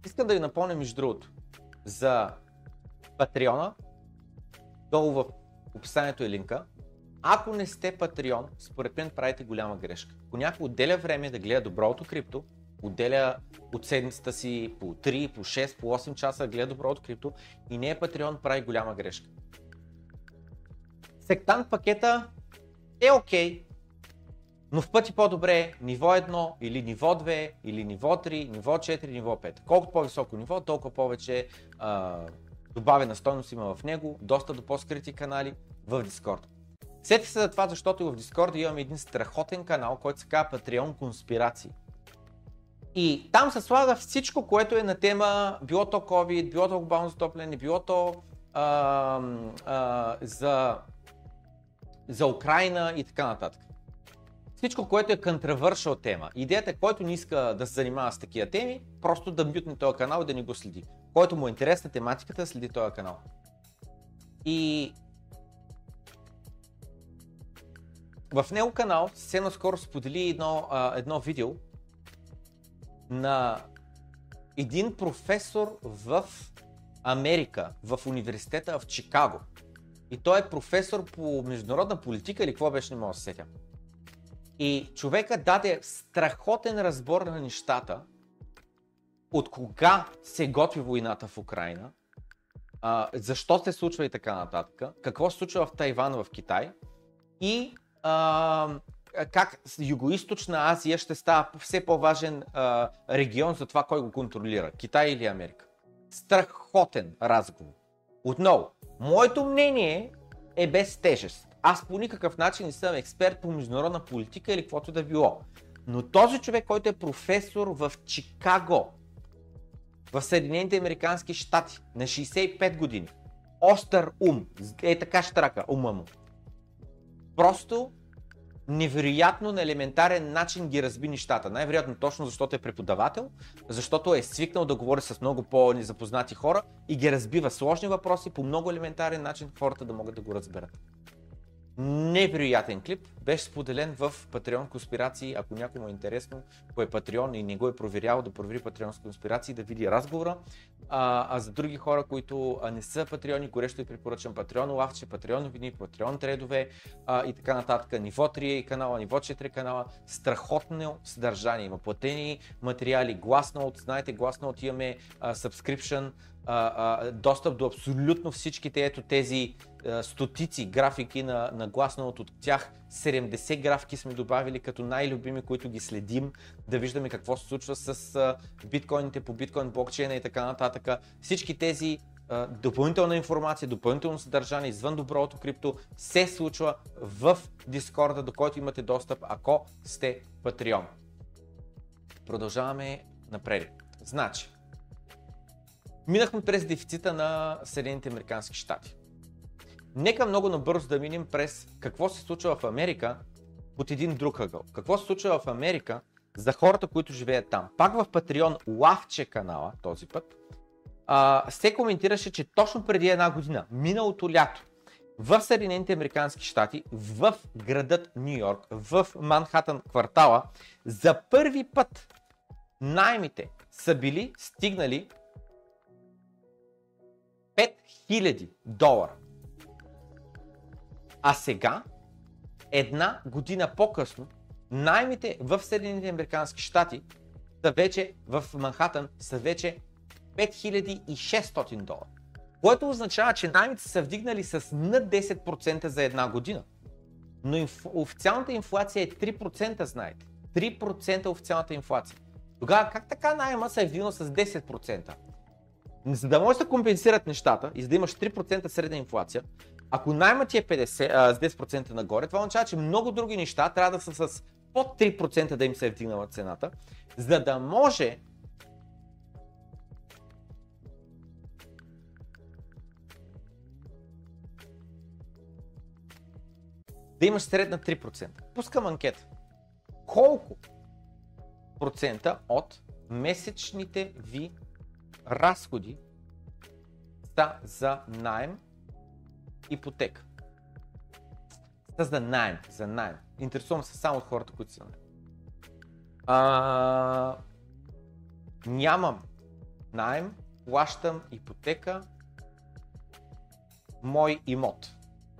Искам да ви напомня между другото за Патреона. Долу в описанието е линка. Ако не сте Патреон, според мен правите голяма грешка. Ако някой отделя време да гледа доброто крипто, отделя от седмицата си по 3, по 6, по 8 часа, гледа доброто крипто и не е Патреон, прави голяма грешка. Сектант пакета е окей, okay, но в пъти по-добре ниво 1 или ниво 2 или ниво 3, ниво 4, ниво 5. Колкото по-високо ниво, толкова повече а, добавена стойност има в него, доста до по-скрити канали в Discord. Сетих се за това, защото в Discord имаме един страхотен канал, който се казва Patreon Конспирации. И там се слага всичко, което е на тема, било то COVID, било то глобално затопляне, било то а, а, за, за Украина и така нататък. Всичко, което е контравършал тема. Идеята който не иска да се занимава с такива теми, просто да мютне този канал и да ни го следи. Който му е интересна тематиката, следи този канал. И в него канал съвсем наскоро сподели едно, а, едно видео на един професор в Америка, в университета в Чикаго. И той е професор по международна политика или какво беше, не мога да се сетя. И човека даде страхотен разбор на нещата, от кога се готви войната в Украина, а, защо се случва и така нататък, какво се случва в Тайван, в Китай и а, как Юго-Источна Азия ще става все по-важен а, регион за това кой го контролира, Китай или Америка. Страхотен разговор. Отново, моето мнение е без тежест. Аз по никакъв начин не съм експерт по международна политика или каквото да било. Но този човек, който е професор в Чикаго, в Съединените Американски щати, на 65 години, остър ум, е така штрака ума му. Просто невероятно на елементарен начин ги разби нещата. Най-вероятно точно защото е преподавател, защото е свикнал да говори с много по-незапознати хора и ги разбива сложни въпроси по много елементарен начин хората да могат да го разберат невероятен клип. Беше споделен в Patreon конспирации. Ако някой му е интересно, кой е Patreon и не го е проверял, да провери Patreon конспирации, да види разговора. А, а за други хора, които не са Патреони, горещо ви препоръчам Patreon лавче, Patreon новини, Patreon тредове а, и така нататък. Ниво 3 канала, ниво 4 канала. Страхотно съдържание. Има платени материали, Glassnote. Знаете, Glassnote имаме а, subscription, а, а, достъп до абсолютно всичките ето тези а, стотици графики на, на Glassnote от тях 70 графики сме добавили като най-любими, които ги следим, да виждаме какво се случва с а, биткоините по биткоин блокчейна и така нататък. Всички тези а, допълнителна информация, допълнително съдържание извън доброто крипто се случва в Дискорда, до който имате достъп, ако сте Patreon. Продължаваме напред. Значи, минахме през дефицита на Съединените Американски щати. Нека много набързо да минем през какво се случва в Америка под един друг ъгъл. Какво се случва в Америка за хората, които живеят там. Пак в Patreon Лавче канала този път а, се коментираше, че точно преди една година, миналото лято, в Съединените Американски щати, в градът Нью Йорк, в Манхатън квартала, за първи път наймите са били стигнали 5000 долара. А сега една година по-късно, наймите в Съединените Американски щати са вече в Манхатън са вече 5600 долара. Което означава, че наймите са вдигнали с над 10% за една година. Но инф... официалната инфлация е 3%, знаете. 3% официалната инфлация. Тогава как така найема се е вдигнал с 10%? За да може да компенсират нещата и за да имаш 3% средна инфлация, ако найма ти е 50, а, с 10% нагоре, това означава, че много други неща трябва да са с под 3% да им се е вдигнала цената, за да може да имаш средна 3%. Пускам анкета. Колко процента от месечните ви разходи са за найем, ипотека? Са за найем, за найем. Интересувам се само от хората, които са. А, нямам найем, плащам ипотека, мой имот.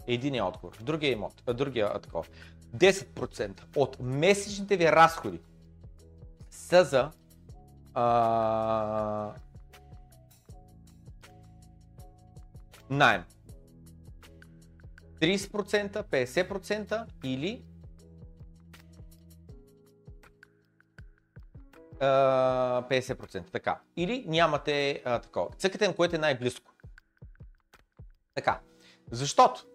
Единият отговор. Другия имот, другия такова. 10% от месечните ви разходи са за а, найем. 30%, 50% или а, 50%. Така. Или нямате а, такова. Цъкате на което е най-близко. Така. Защото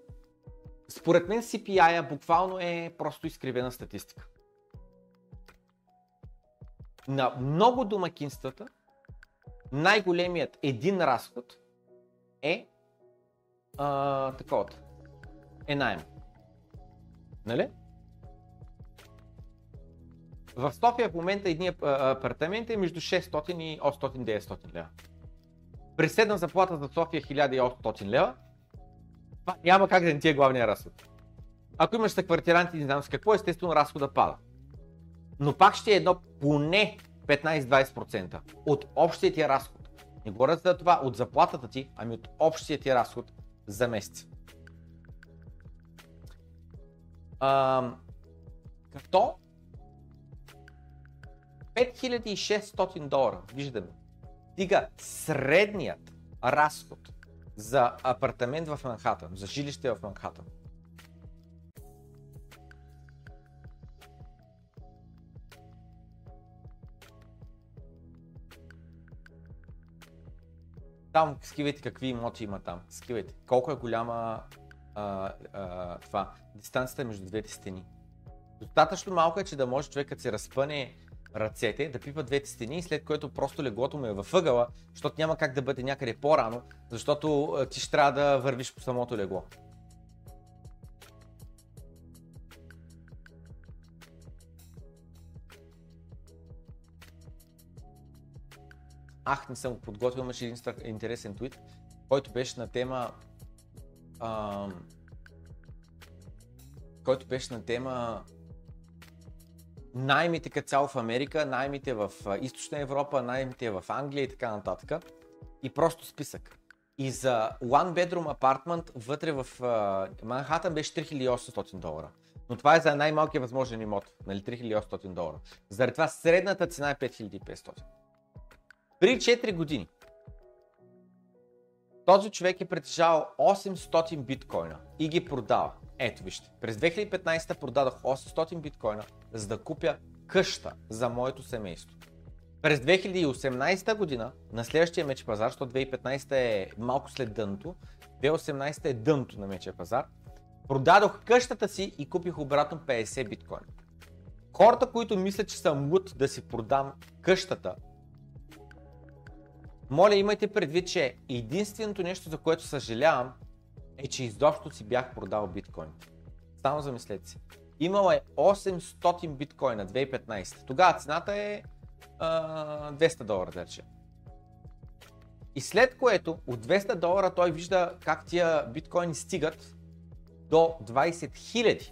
според мен CPI буквално е просто изкривена статистика. На много домакинствата най-големият един разход е а, таковата. Е найем. Нали? В София в момента един апартамент е между 600 и 800-900 лева. При средна заплата за София 1800 лева, това няма как да не ти е главния разход. Ако имаш са квартиранти, не знам с какво, естествено разхода пада. Но пак ще е едно поне 15-20% от общия ти разход. Не говоря за това от заплатата ти, ами от общия ти разход за месец. А, като 5600 долара, виждаме, стига средният разход за апартамент в Манхатън, за жилище в Манхатън. Там скивайте какви имоти има там. Скивайте. Колко е голяма а, а, това, дистанцията между двете стени. Достатъчно малко е, че да може човек, като се разпъне ръцете, да пипа двете стени, след което просто леглото му е във ъгъла, защото няма как да бъде някъде по-рано, защото ти ще трябва да вървиш по самото легло. Ах, не съм го подготвил, имаше един интересен твит, който беше на тема а, който беше на тема наймите като цяло в Америка, наймите в Източна Европа, наймите в Англия и така нататък. И просто списък. И за One Bedroom Apartment вътре в Манхатън беше 3800 долара. Но това е за най-малкият възможен имот, нали 3800 долара. Заради това средната цена е 5500. При 4 години този човек е притежавал 800 биткоина и ги продава. Ето вижте, през 2015 продадох 800 биткоина, за да купя къща за моето семейство. През 2018 година, на следващия меч пазар, защото 2015 е малко след дъното, 2018 е дъното на мече пазар, продадох къщата си и купих обратно 50 биткоина. Хората, които мислят, че съм луд да си продам къщата, моля имайте предвид, че единственото нещо, за което съжалявам, е, че изобщо си бях продал биткоин. Само замислете си. Имал е 800 биткоина 2015. Тогава цената е а, 200 долара, да речем. И след което от 200 долара той вижда как тия биткоини стигат до 20 000.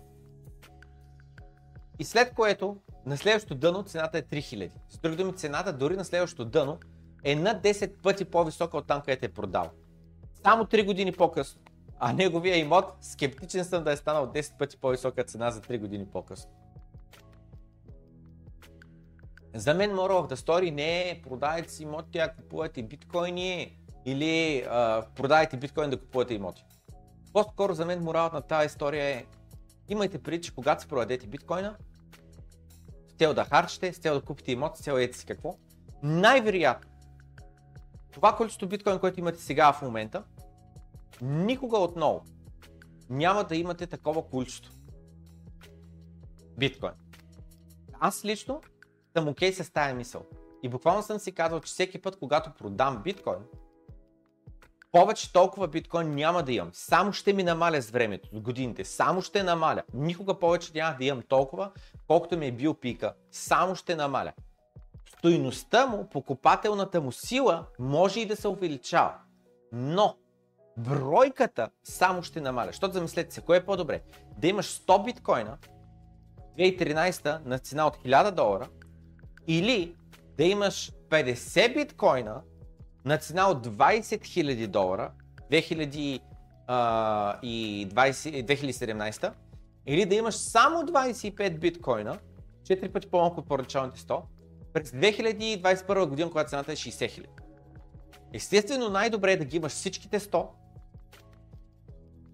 И след което на следващото дъно цената е 3000. С други думи, цената дори на следващото дъно е на 10 пъти по-висока от там, където е продал. Само 3 години по-късно А неговия имот, скептичен съм да е станал 10 пъти по-висока цена за 3 години по-късно. За мен moral of the story не е продавайте си имоти, а купувате биткоини или а, продавайте биткоин да купувате имоти. По-скоро за мен моралът на тази история е имайте предвид, че когато си продадете биткоина, с цел да харчите, с цел да купите имот, с цел ете си какво, най-вероятно това количество биткоин, което имате сега в момента, никога отново няма да имате такова количество биткоин. Аз лично съм окей okay с тази мисъл. И буквално съм си казал, че всеки път, когато продам биткоин, повече толкова биткоин няма да имам. Само ще ми намаля с времето, с годините. Само ще намаля. Никога повече няма да имам толкова, колкото ми е бил пика. Само ще намаля. Стойността му, покупателната му сила може и да се увеличава. Но бройката само ще намаля. Защото замислете се, кое е по-добре? Да имаш 100 биткоина 2013 на цена от 1000 долара или да имаш 50 биткоина на цена от 20 000 долара 2020, 2017 или да имаш само 25 биткоина, 4 пъти по-малко от първоначалните 100, през 2021 година, когато цената е 60 000. Естествено, най-добре е да ги имаш всичките 100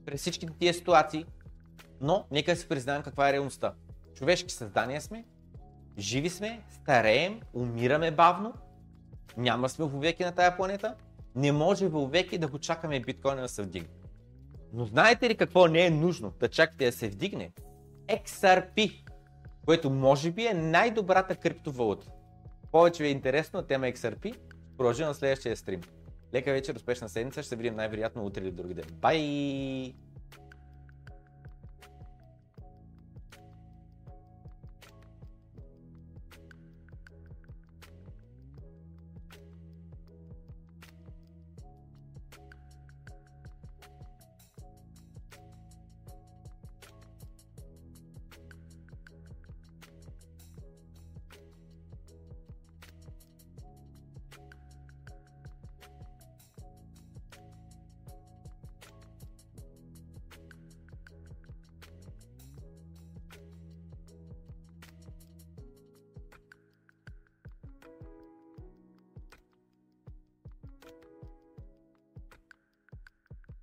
през всичките тия ситуации, но нека си признаем каква е реалността. Човешки създания сме, живи сме, стареем, умираме бавно, няма сме веки на тая планета, не може веки да го чакаме биткоина да се вдигне. Но знаете ли какво не е нужно да чакате да се вдигне? XRP, което може би е най-добрата криптовалута. Повече ви е интересно тема XRP, продължи на следващия стрим. Лека вечер, успешна седмица, ще се видим най-вероятно утре или други ден. Бай!